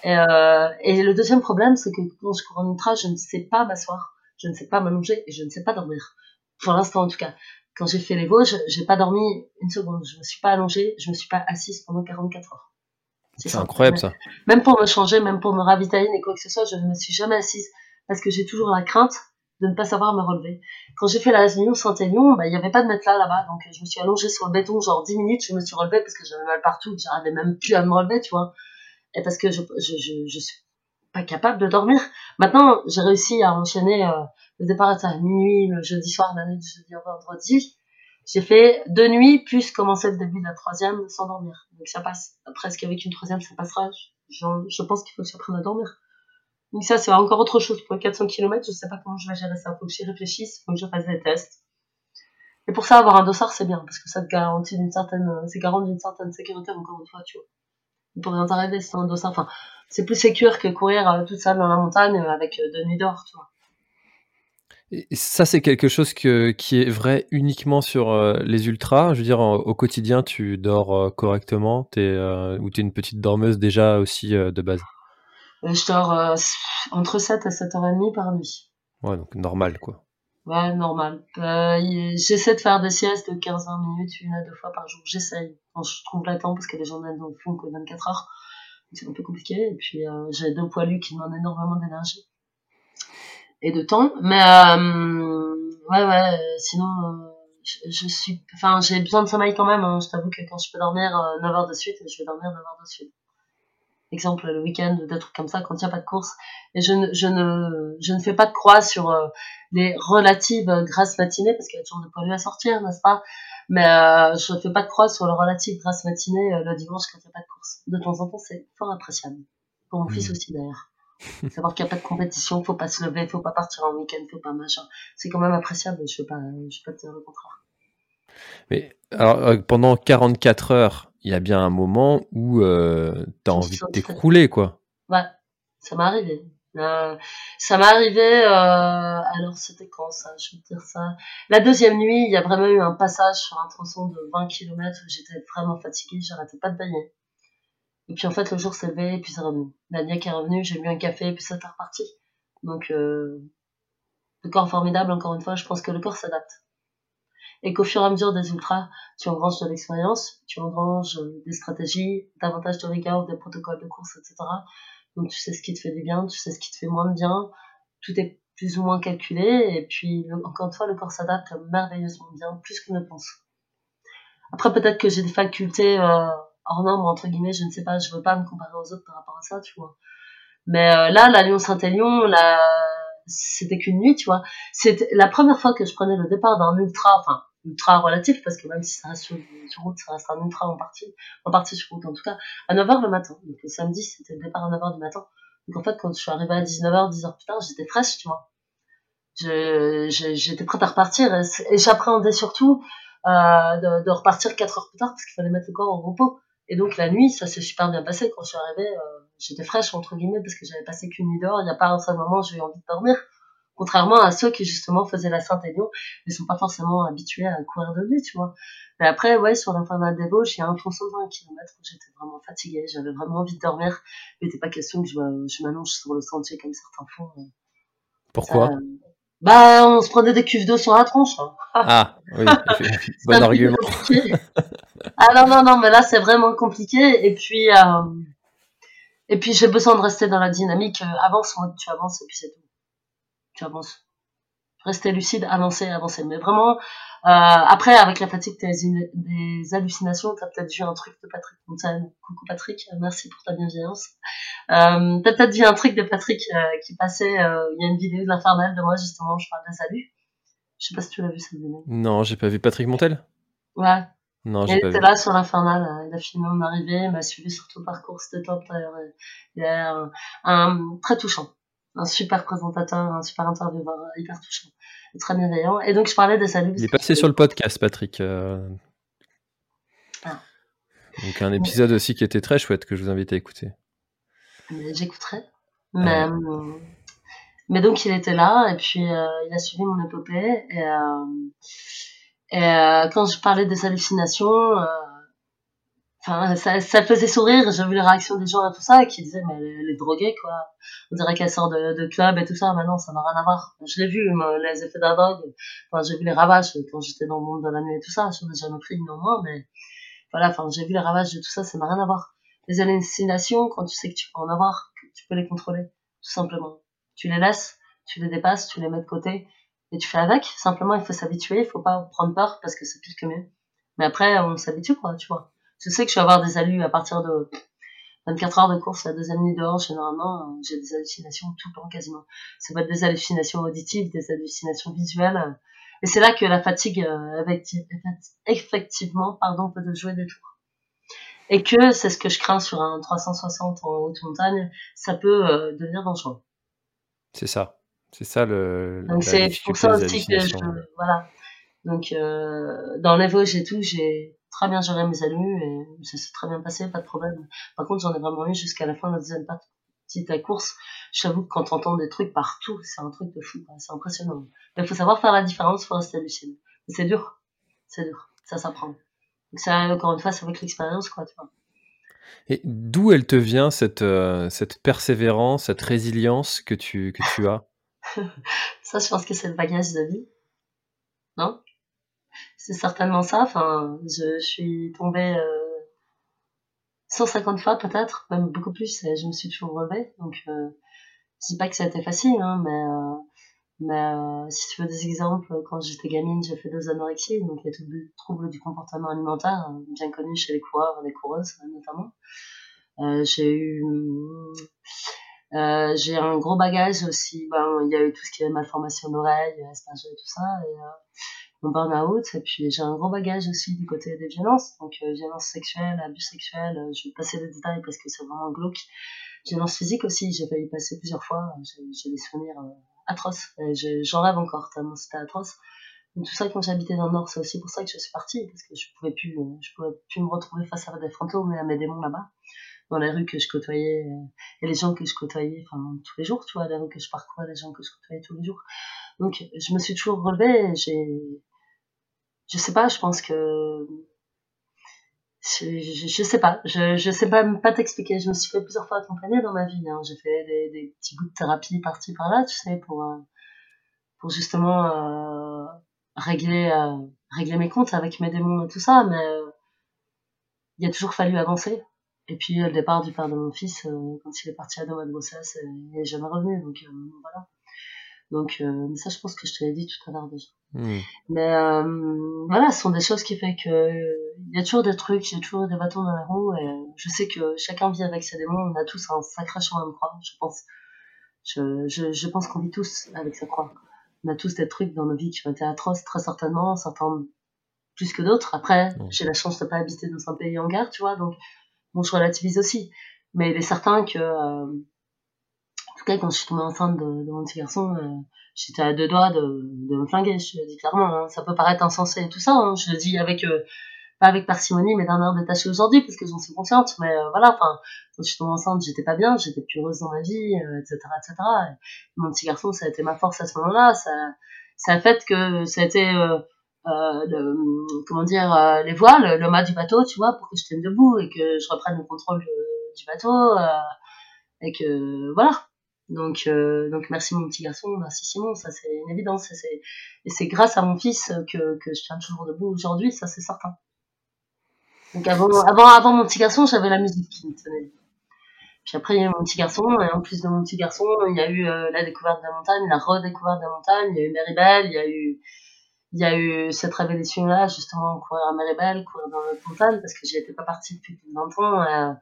Et, euh, et le deuxième problème, c'est que quand je cours en ultra, je ne sais pas m'asseoir, je ne sais pas m'allonger et je ne sais pas dormir. Pour l'instant, en tout cas. Quand j'ai fait les Vosges, j'ai pas dormi une seconde. Je me suis pas allongée, je me suis pas assise pendant 44 heures. C'est incroyable, ça. Même pour me changer, même pour me ravitailler et quoi que ce soit, je ne me suis jamais assise parce que j'ai toujours la crainte de ne pas savoir me relever. Quand j'ai fait la réunion Saint-Aignan, bah, il n'y avait pas de matelas là-bas, donc je me suis allongée sur le béton genre 10 minutes, je me suis relevée parce que j'avais mal partout, que j'arrivais même plus à me relever, tu vois. Et parce que je, je, je, suis pas capable de dormir. Maintenant, j'ai réussi à enchaîner euh, le départ à minuit, le jeudi soir, la nuit du jeudi au vendredi. J'ai fait deux nuits, plus commencer le début de la troisième sans dormir. Donc ça passe. Presque avec une troisième, ça passera? Je, pense qu'il faut que j'apprenne à dormir. Donc ça, c'est encore autre chose pour les 400 km. Je sais pas comment je vais gérer ça. Faut que j'y réfléchisse. Faut que je fasse des tests. Et pour ça, avoir un dossard, c'est bien, parce que ça te garantit d'une certaine, c'est garant d'une certaine sécurité, encore une fois, tu vois. Pour rien t'arriver, c'est un dossard. Enfin, c'est plus sécure que courir euh, toute seule dans la montagne euh, avec euh, deux nuits d'or, tu vois. Et ça, c'est quelque chose que, qui est vrai uniquement sur les ultras. Je veux dire, au quotidien, tu dors correctement es, ou tu es une petite dormeuse déjà aussi de base je dors entre 7 et 7h30 par nuit. Ouais, donc normal, quoi. Ouais, normal. J'essaie de faire des siestes de 15-20 minutes, une à deux fois par jour. J'essaye. Quand je trouve le temps, parce que les journées ne font que 24 heures. C'est un peu compliqué. Et puis, j'ai deux poilus qui demandent énormément d'énergie et de temps. Mais, ouais, ouais, sinon, je, suis, enfin, j'ai besoin de sommeil quand même. Hein. Je t'avoue que quand je peux dormir 9 heures de suite, je vais dormir 9 heures de suite exemple le week-end, des trucs comme ça, quand il n'y a pas de course. Et je ne, je ne, je ne fais pas de croix sur euh, les relatives grâces matinées, parce qu'il y a toujours des poilus à sortir, n'est-ce pas? Mais euh, je ne fais pas de croix sur le relative grâce matinée euh, le dimanche quand il n'y a pas de course. De temps en temps, c'est fort appréciable. Pour mon fils mmh. aussi, d'ailleurs. Savoir qu'il n'y a pas de compétition, faut pas se lever, faut pas partir en week-end, faut pas machin. C'est quand même appréciable, je ne pas, je peux pas te dire le contraire. Mais alors, pendant 44 heures, il y a bien un moment où euh, tu as envie de t'écrouler, quoi. Ouais, ça m'est arrivé. Euh, ça m'est arrivé, euh, alors c'était quand ça, je vais dire ça. La deuxième nuit, il y a vraiment eu un passage sur un tronçon de 20 km où j'étais vraiment fatiguée, j'arrêtais pas de baigner. Et puis en fait, le jour s'est levé et puis c'est revenu. La qui est revenue, j'ai bu un café et puis ça est reparti. Donc, euh, le corps formidable, encore une fois, je pense que le corps s'adapte. Et qu'au fur et à mesure des ultras, tu engranges de l'expérience, tu engranges des stratégies, davantage de rigueur, des protocoles de course, etc. Donc tu sais ce qui te fait du bien, tu sais ce qui te fait moins de bien, tout est plus ou moins calculé, et puis encore une fois, le corps s'adapte merveilleusement bien, plus qu'on ne pense. Après, peut-être que j'ai des facultés euh, hors normes, entre guillemets, je ne sais pas, je veux pas me comparer aux autres par rapport à ça, tu vois. Mais euh, là, la Lyon-Saint-Élion, la... c'était qu'une nuit, tu vois. C'était la première fois que je prenais le départ d'un ultra, enfin, ultra relatif, parce que même si ça reste sur, route, ça reste un ultra en partie, en partie sur route en tout cas, à 9h le matin. Donc le samedi, c'était le départ à 9h du matin. Donc en fait, quand je suis arrivée à 19h, 10h plus tard, j'étais fraîche, tu vois. J'étais prête à repartir et, j'appréhendais surtout euh, de, de, repartir 4 heures plus tard parce qu'il fallait mettre le corps au repos. Et donc la nuit, ça s'est super bien passé. Quand je suis arrivée, euh, j'étais fraîche entre guillemets parce que j'avais passé qu'une nuit dehors. Il n'y a pas un seul moment où j'ai eu envie de dormir. Contrairement à ceux qui justement faisaient la Saint-Élion, ils sont pas forcément habitués à courir de nuit, tu vois. Mais après, ouais, sur l'infernal des Vosges, il y a un tronçon de 20 km où j'étais vraiment fatiguée, j'avais vraiment envie de dormir. Il n'était pas question que je, je m'allonge sur le sentier comme certains font. Euh. Pourquoi euh, Bah, on se prenait des cuves d'eau sur la tronche. Hein. Ah, oui, bon argument. ah non, non, non, mais là, c'est vraiment compliqué. Et puis, euh, et puis j'ai besoin de rester dans la dynamique. avance, moi, tu avances, et puis c'est tout tu avances. Rester lucide, avancer, avancer. Mais vraiment, euh, après, avec la fatigue, t'as des hallucinations. T'as peut-être vu un truc de Patrick Fontaine. Coucou Patrick, merci pour ta bienveillance. Euh, t'as peut-être vu un truc de Patrick euh, qui passait. Euh, il y a une vidéo de l'infernal de moi justement. Je parle des salut. Je sais pas si tu l'as vu cette vidéo. Non, j'ai pas vu Patrick Montel? Ouais. Non, il était là sur l'infernal, il a filmé mon arrivée, il m'a suivi sur tout le parcours, c'était top d'ailleurs. Il est un, très touchant un super présentateur, un super intervieweur, hyper touchant, très bienveillant. Et donc je parlais des saluts. Il est passé sur le podcast, Patrick. Euh. Ah. Donc un épisode aussi qui était très chouette que je vous invite à écouter. J'écouterai. Mais, euh, mais, donc il était là et puis euh, il a suivi mon épopée. Et, et quand je parlais des hallucinations, ça, ça faisait sourire. J'ai vu les réactions des gens et tout ça, qui disaient, mais elle, est droguée, quoi. On dirait qu'elle sort de, de, club et tout ça. Mais non, ça n'a rien à voir. Je l'ai vu, les effets de la drogue. Enfin, j'ai vu les ravages quand j'étais dans le monde de la nuit et tout ça. Je n'ai jamais pris néanmoins, mais voilà, enfin, j'ai vu les ravages de tout ça, ça n'a rien à voir. Les hallucinations, quand tu sais que tu peux en avoir, tu peux les contrôler, tout simplement. Tu les laisses, tu les dépasses, tu les mets de côté et tu fais avec. Simplement, il faut s'habituer, il faut pas prendre peur parce que c'est plus que mieux. Mais après, on s'habitue, quoi, tu vois je sais que je vais avoir des allus à partir de 24 heures de course, la deuxième nuit dehors, généralement, euh, j'ai des hallucinations tout le temps quasiment. Ça peut être des hallucinations auditives, des hallucinations visuelles. Et c'est là que la fatigue, euh, effectivement, pardon, peut jouer des tours. Et que c'est ce que je crains sur un 360 en haute montagne, ça peut euh, devenir dangereux. C'est ça. C'est ça le. Donc c'est pour ça aussi que je, voilà. Donc dans les Vosges et tout, j'ai très bien géré mes alus et ça s'est très bien passé, pas de problème. Par contre, j'en ai vraiment eu jusqu'à la fin de la deuxième partie de la course. J'avoue que quand t'entends des trucs partout, c'est un truc de fou, c'est impressionnant. Mais il faut savoir faire la différence, il faut rester lucide. c'est dur, c'est dur, ça s'apprend. Donc ça, encore une fois, c'est avec l'expérience, quoi, tu vois. Et d'où elle te vient cette, euh, cette persévérance, cette résilience que tu, que tu as? Ça, je pense que c'est le bagage de vie. Non? C'est certainement ça. Je, suis tombée euh, 150 fois peut-être, même beaucoup plus. Et je me suis toujours relevée. Donc, euh, je dis pas que ça a été facile, hein, mais euh, euh, si tu veux des exemples, quand j'étais gamine, j'ai fait deux anorexies, donc tout troubles du comportement alimentaire, bien connu chez les coureurs, les coureuses notamment. Euh, j'ai eu euh, un gros bagage aussi. Ben, il y a eu tout ce qui est malformation d'oreille, Asperger et tout ça. Mon burn-out. Et puis j'ai un gros bagage aussi du côté des violences, donc euh, violences sexuelles, abus sexuels. Euh, je vais passer les détails parce que c'est vraiment glauque. Violence physique aussi, j'ai failli passer plusieurs fois. J'ai des souvenirs euh, atroces. J'en rêve encore tellement c'était atroce. Donc, tout ça quand j'habitais dans le Nord, c'est aussi pour ça que je suis partie parce que je pouvais plus, je pouvais plus me retrouver face à des fantômes et à mes démons là-bas. Dans les rues que je côtoyais et les gens que je côtoyais enfin tous les jours tu vois les rues que je parcourais les gens que je côtoyais tous les jours donc je me suis toujours relevée j'ai je sais pas je pense que je, je, sais pas, je, je sais pas, pas t'expliquer. Je me suis fait plusieurs fois accompagner dans ma vie. Hein. J'ai fait des, petits bouts de thérapie par-ci par-là, tu sais, pour, euh, pour justement euh, régler, euh, régler mes comptes avec mes démons et tout ça. Mais euh, il a toujours fallu avancer. Et puis le départ du père de mon fils, quand il est parti à deux mois de grossesse, il n'est jamais revenu. Donc voilà. Donc mais ça, je pense que je te l'ai dit tout à l'heure déjà. Hmm. Mais euh, voilà, ce sont des choses qui fait que il y a toujours des trucs, il y a toujours des bâtons dans la roue. Et je sais que chacun vit avec ses démons. On a tous un sacré chemin de croix, je pense. Je, je, je pense qu'on vit tous avec sa croix. On a tous des trucs dans nos vies qui ont été atroces, très certainement, certains plus que d'autres. Après, j'ai la chance de pas habiter dans un pays en guerre, tu vois, donc je relativise aussi. Mais il est certain que, euh, en tout cas, quand je suis tombée enceinte de, mon petit garçon, euh, j'étais à deux doigts de, de me flinguer, je le dis clairement. Hein. Ça peut paraître insensé et tout ça, hein. je le dis avec, euh, pas avec parcimonie, mais d'un air détaché aujourd'hui, parce que j'en suis consciente. Mais voilà, enfin, quand je suis tombée enceinte, j'étais pas bien, j'étais plus heureuse dans ma vie, etc., etc. Et mon petit garçon, ça a été ma force à ce moment-là. Ça, ça a fait que ça a été, le, comment dire, les voiles, le mât du bateau, tu vois, pour que je tienne debout et que je reprenne le contrôle du bateau. et que, voilà donc, euh, donc merci mon petit garçon, merci Simon, ça c'est une évidence. Et c'est grâce à mon fils que, que je tiens toujours debout aujourd'hui, ça c'est certain. Donc avant, avant, avant mon petit garçon, j'avais la musique qui me tenait. Puis après, il y a eu mon petit garçon, et en plus de mon petit garçon, il y a eu euh, la découverte de la montagne, la redécouverte de la montagne, il y a eu Meribel, il y a eu, il y a eu cette révélation-là, justement, courir à Meribel, courir dans la montagne, parce que j'y étais pas partie depuis plus de 20 ans. Euh,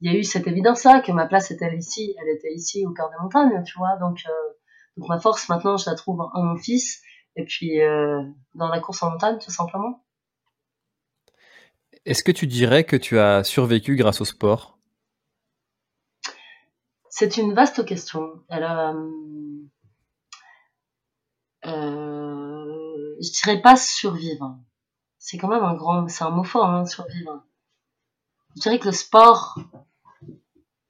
il y a eu cette évidence-là que ma place était ici, elle était ici au cœur des montagnes, tu vois. Donc, euh, donc ma force maintenant, je la trouve en mon fils et puis euh, dans la course en montagne, tout simplement. Est-ce que tu dirais que tu as survécu grâce au sport? C'est une vaste question. Euh, je dirais pas survivre. C'est quand même un grand, c'est un mot fort, hein, survivre. Je dirais que le sport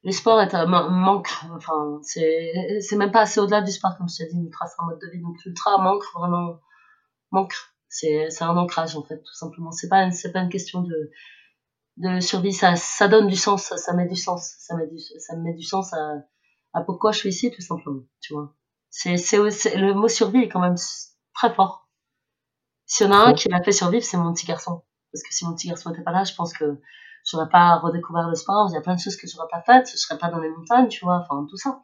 le sport est un manque, enfin, c'est, c'est même pas assez au-delà du sport, comme je t'ai dit, ultra, c'est un mode de vie, donc ultra manque, vraiment, manque. C'est, c'est un ancrage, en fait, tout simplement. C'est pas, c'est pas une question de, de survie, ça, ça donne du sens, ça, met du sens, ça met du, ça met du sens à, à pourquoi je suis ici, tout simplement, tu vois. C'est, c'est, le mot survie est quand même très fort. S'il y en a un qui m'a fait survivre, c'est mon petit garçon. Parce que si mon petit garçon n'était pas là, je pense que j'aurais pas redécouvert le sport, il y a plein de choses que j'aurais pas faites, je serais pas dans les montagnes, tu vois, enfin tout ça.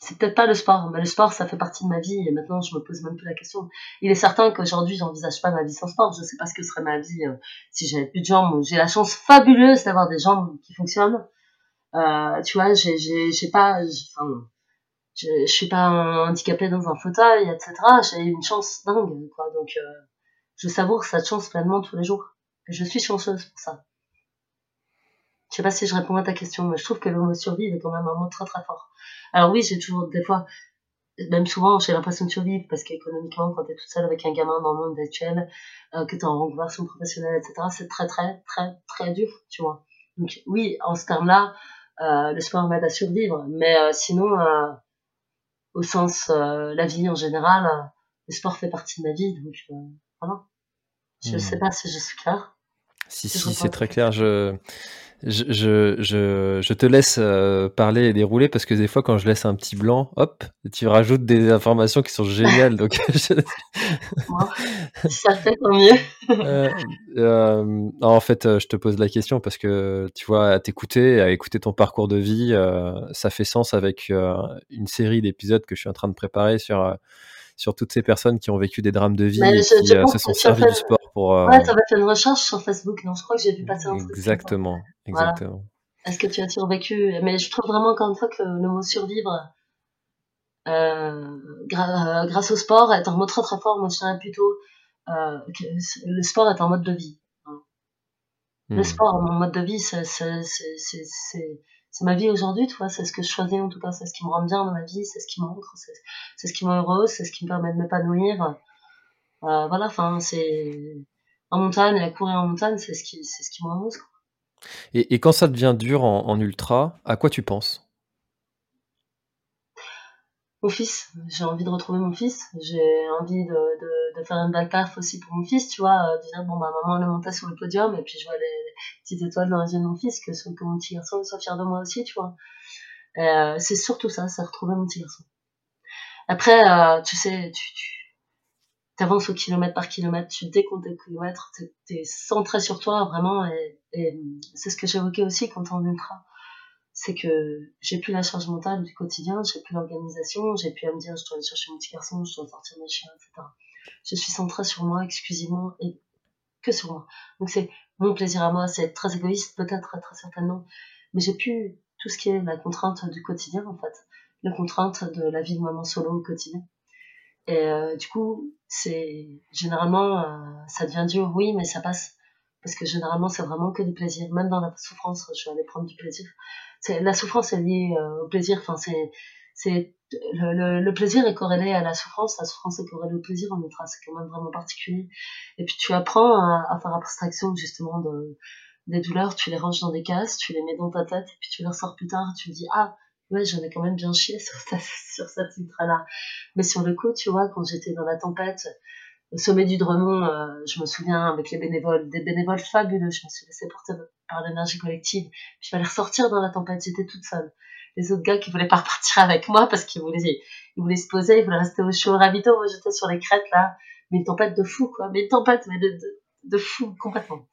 C'est peut-être pas le sport, mais le sport ça fait partie de ma vie et maintenant je me pose même plus la question. Il est certain qu'aujourd'hui j'envisage pas ma vie sans sport, je sais pas ce que serait ma vie euh, si j'avais plus de jambes. J'ai la chance fabuleuse d'avoir des jambes qui fonctionnent. Euh, tu vois, j'ai, pas, enfin, je, je suis pas handicapée dans un fauteuil, etc. J'ai une chance dingue, quoi. Donc, euh, je savoure cette chance pleinement tous les jours. Je suis chanceuse pour ça. Je sais pas si je réponds à ta question, mais je trouve que le mot survivre est quand même un mot très très fort. Alors oui, j'ai toujours, des fois, même souvent, j'ai l'impression de survivre parce qu'économiquement, quand tu es toute seule avec un gamin dans le monde actuel, euh, que tu es en reconversion professionnelle, etc., c'est très très très très dur, tu vois. Donc oui, en ce terme-là, euh, le sport m'aide à survivre, mais euh, sinon, euh, au sens euh, la vie en général, le sport fait partie de ma vie, donc voilà. Je ne sais hmm. pas si je suis claire. Si, si, c'est très clair. Je, je, je, je, te laisse euh, parler et dérouler parce que des fois, quand je laisse un petit blanc, hop, tu rajoutes des informations qui sont géniales. donc, ça fait tant mieux. Euh, euh, en fait, je te pose la question parce que tu vois, à t'écouter, à écouter ton parcours de vie, ça fait sens avec une série d'épisodes que je suis en train de préparer sur sur toutes ces personnes qui ont vécu des drames de vie et qui se sont servis du sport pour. Euh... Ouais, t'avais fait une recherche sur Facebook, non Je crois que j'ai vu passer un truc. Exactement, exactement. Est-ce que tu as survécu Mais je trouve vraiment encore une fois que le mot survivre, euh, grâce au sport, est un mot très très fort. Moi, je dirais plutôt euh, que le sport est un mode de vie. Hein. Le hmm. sport, mon mode de vie, c'est c'est ma vie aujourd'hui, tu vois, c'est ce que je choisis en tout cas, c'est ce qui me rend bien dans ma vie, c'est ce qui m'ancre, c'est ce qui me rend heureuse, c'est ce qui me permet de m'épanouir. Euh, voilà, enfin, c'est en montagne, à courir en montagne, c'est ce qui, c'est ce qui me. Et, quand ça devient dur en, ultra, à quoi tu penses? Mon fils, j'ai envie de retrouver mon fils, j'ai envie de, faire un bel taf aussi pour mon fils, tu vois, euh, de dire bon bah maman elle est sur le podium et puis je vois les, petites étoiles dans les yeux de mon fils, que, que mon petit garçon soit fier de moi aussi, tu vois. Euh, c'est surtout ça, c'est retrouver mon petit garçon. Après, euh, tu sais, tu, avances au kilomètre par kilomètre, tu décomptes des kilomètres, tu es, centré sur toi vraiment et, et c'est ce que j'évoquais aussi quand on ultra. C'est que j'ai plus la charge mentale du quotidien, j'ai plus l'organisation, j'ai plus à me dire je dois aller chercher mon petit garçon, je dois sortir mes chiens, etc. Je suis centré sur moi exclusivement et que sur moi. Donc c'est mon plaisir à moi, c'est très égoïste peut-être, très certainement, mais j'ai plus tout ce qui est la contrainte du quotidien en fait, la contrainte de la vie de maman solo au quotidien. Et euh, du coup, c'est généralement, euh, ça devient dur, oui, mais ça passe. Parce que généralement, c'est vraiment que du plaisir. Même dans la souffrance, je vais aller prendre du plaisir. C'est, la souffrance est liée euh, au plaisir. Enfin, c'est, c'est le, plaisir est corrélé à la souffrance. La souffrance est corrélée au plaisir en ultra. C'est quand même vraiment particulier. Et puis, tu apprends à, faire abstraction justement de, des douleurs. Tu les ranges dans des cases, tu les mets dans ta tête, et puis tu les ressors plus tard. Tu dis, ah, ouais, j'en ai quand même bien chié sur, cette, sur cette ultra-là. Mais sur le coup, tu vois, quand j'étais dans la tempête, au sommet du Dremont, euh, je me souviens avec les bénévoles, des bénévoles fabuleux, je me suis laissée porter par l'énergie collective. Puis je fallait ressortir dans la tempête, j'étais toute seule. Les autres gars qui voulaient pas repartir avec moi parce qu'ils voulaient, ils voulaient se poser, ils voulaient rester au chaud au ravito. Moi, j'étais sur les crêtes, là. Mais une tempête de fou, quoi. Mais une tempête, mais de, de, de fou, complètement.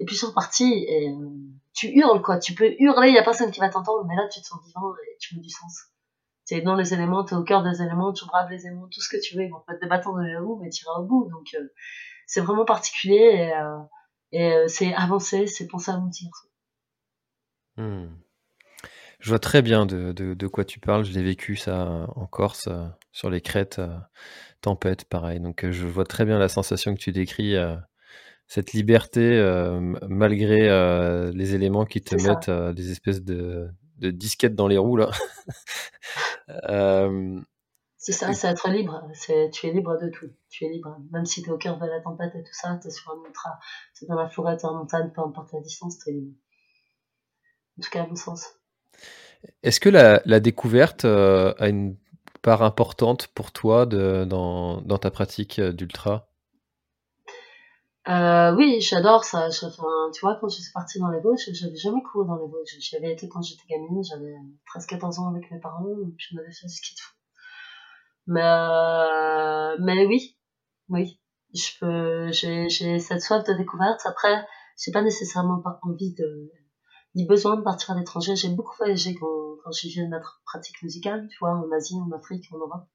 Et puis ils sont repartis et euh, tu hurles quoi, tu peux hurler, il y a personne qui va t'entendre, mais là tu te sens vivant et tu veux du sens. Tu es dans les éléments, tu es au cœur des éléments, tu braves les éléments, tout ce que tu veux, ils vont pas te battre de la mais tu iras au bout. Donc euh, c'est vraiment particulier et, euh, et c'est avancer, c'est penser à mon petit hmm. Je vois très bien de, de, de, quoi tu parles. Je l'ai vécu ça en Corse, sur les crêtes, tempête, pareil. Donc je vois très bien la sensation que tu décris cette liberté euh, malgré euh, les éléments qui te mettent euh, des espèces de, de, disquettes dans les roues là. c'est ça, c'est être libre. C'est, tu es libre de tout. Tu es libre. Même si tu es au cœur de la tempête et tout ça, tu es sur un ultra, tu dans la forêt, tu es en montagne, peu importe la distance, tu es libre. En tout cas, à mon sens. Est-ce que la, la découverte a une part importante pour toi de, dans, dans ta pratique d'ultra? Euh, oui, j'adore ça. tu vois, quand je suis partie dans les Vosges, j'avais jamais couru dans les Vosges. J'y avais été quand j'étais gamine, j'avais 13-14 ans avec mes parents, puis je m'avais fait du ski de fond. Mais, euh, mais oui, oui. Je peux, j'ai, j'ai cette soif de découverte. Après, j'ai pas nécessairement envie de, ni besoin de partir à l'étranger. J'ai beaucoup voyagé quand, quand j'ai fait notre pratique musicale, tu vois, en Asie, en Afrique, en Europe.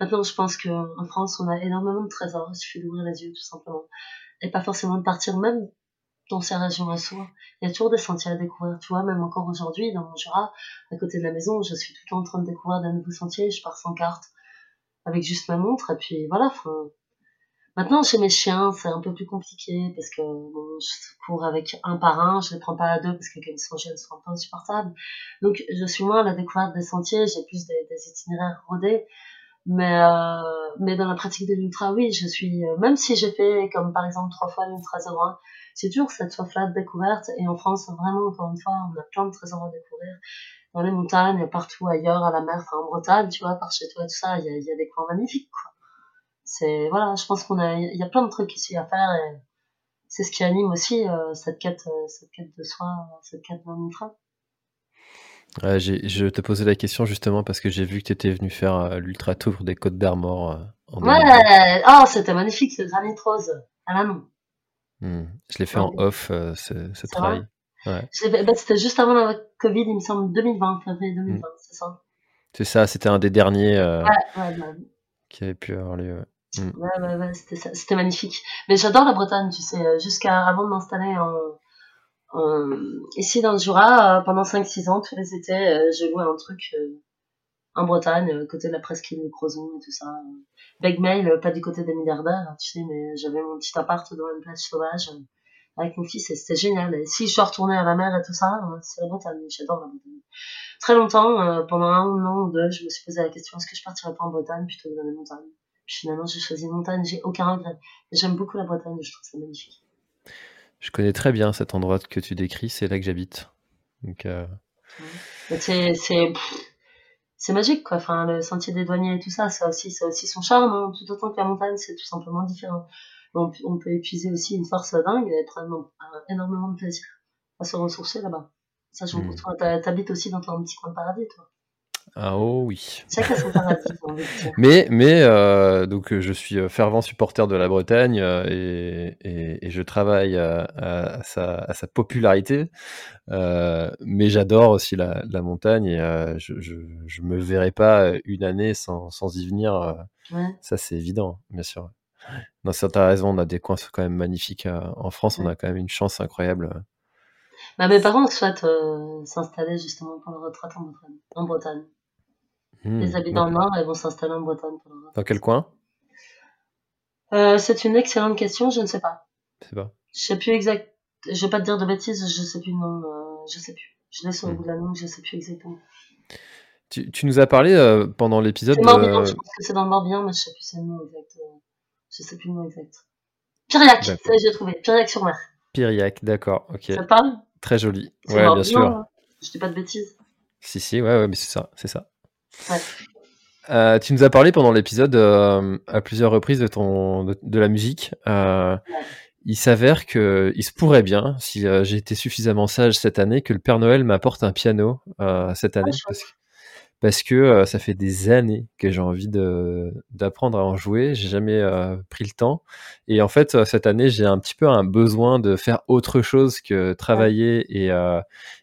Maintenant, je pense qu'en France, on a énormément de trésors. Il suffit d'ouvrir les yeux, tout simplement et pas forcément de partir même dans sa région à soi. Il y a toujours des sentiers à découvrir, tu vois, même encore aujourd'hui, dans mon Jura, à côté de la maison, je suis tout le temps en train de découvrir d'un nouveau sentier, je pars sans carte, avec juste ma montre, et puis voilà, Maintenant, chez mes chiens, c'est un peu plus compliqué, parce que bon, je cours avec un par un, je les prends pas à deux, parce que quand ils sont jeunes, ils sont un peu insupportables. Donc, je suis moins à la découverte des sentiers, j'ai plus des itinéraires rodés, mais, euh, mais dans la pratique de l'ultra, oui, je suis, euh, même si j'ai fait, comme par exemple trois fois l'ultra 01, c'est toujours cette soif-là de découverte. Et en France, vraiment, encore une fois, on a plein de trésors à découvrir. Dans les montagnes, partout ailleurs, à la mer, enfin, en Bretagne, tu vois, par chez toi tout ça, il y a, y a des coins magnifiques, quoi. C'est, voilà, je pense qu'on a, il y a plein de trucs ici à faire et c'est ce qui anime aussi euh, cette quête, euh, cette quête de soi, cette quête d'un je te posais la question justement parce que j'ai vu que tu étais venu faire euh, l'Ultra Tour des Côtes d'Armor. Euh, ouais, oh, c'était magnifique, ce granit rose à la main. Hmm. Je l'ai fait en off, euh, ce, travail. Ouais. Bah, c'était juste avant la Covid, il me semble, 2020, février 2020, hmm. c'est ça C'est ça, c'était un des derniers qui avait pu avoir lieu. Hmm. Ouais, ouais, ouais, c'était magnifique. Mais j'adore la Bretagne, tu sais, jusqu'à avant de m'installer en euh, ici dans le Jura, euh, pendant 5-6 ans, tous les étés, euh, j'ai loué un truc en Bretagne, côté de la presqu'île de Crozon et tout ça. Begmail, pas du côté des milliardaires, tu sais, mais j'avais mon petit appart dans une plage sauvage avec mon fils et c'était génial. Et si je dois retourner à la mer et tout ça, c'est la Bretagne, j'adore la Bretagne. Très longtemps, pendant un an ou deux, je me suis posé la question est-ce que je partirais pas en Bretagne plutôt que dans les montagnes finalement, j'ai choisi une montagne, j'ai aucun regret. J'aime beaucoup la Bretagne, je trouve ça magnifique. Je connais très bien cet endroit que tu décris, c'est là que j'habite. Donc, euh, C'est c'est c'est magique quoi. Enfin, le sentier des douaniers et tout ça, ça aussi, ça aussi son charme. hein. Tout autant que la montagne, c'est tout simplement différent. On, on peut épuiser aussi une force dingue et prendre un- énormément de plaisir à se ressourcer là-bas. Ça, toi. T'as- T'habites aussi dans ton petit coin de paradis, toi. Ah oh oui. Chacun son paradis. Mais, mais euh, donc euh, je suis euh, fervent supporter de la Bretagne et, et, et je travaille à, à- à sa, à sa popularité. Euh, mais j'adore aussi la, la montagne et euh, je, je, je me verrai pas une année sans, sans y venir. Ouais. ça, c'est évident, bien sûr. Non, ça, t'as raison, on a des coins quand même magnifiques. en France, on a quand même une chance incroyable. Bah, mes parents souhaitent euh, s'installer justement pour la retraite en Bretagne. En Bretagne. Hmm, Ils habitent dans le Nord et vont s'installer en Bretagne pour. Dans quel coin? Euh, c'est une excellente question, je ne sais pas. Je sais pas. Je sais plus exact. Je vais pas te dire de bêtises, je sais plus le nom. euh, je sais plus. Je l'ai sur le Hmm. bout de la langue, je sais plus exactement. Tu, tu nous as parlé euh, pendant l'épisode C'est Morbihan, je pense que c'est dans le Morbihan, mais je sais plus c'est le nom exact. Je sais plus le nom exact. Piriac, ça j'ai trouvé. Piriac sur mer. Piriac, d'accord, ok. Ça parle? Très joli. Ouais, bien sûr. hein. Je dis pas de bêtises. Si, si, ouais, ouais, mais c'est ça, c'est ça. Ouais. Euh, tu nous as parlé pendant l'épisode euh, à plusieurs reprises de ton de, de la musique. Euh, il s'avère que il se pourrait bien, si j'ai été suffisamment sage cette année, que le Père Noël m'apporte un piano cette année, parce que, parce que euh, ça fait des années que j'ai envie de d'apprendre à en jouer. J'ai jamais euh, pris le temps, et en fait euh, cette année j'ai un petit peu un besoin de faire autre chose que travailler et euh,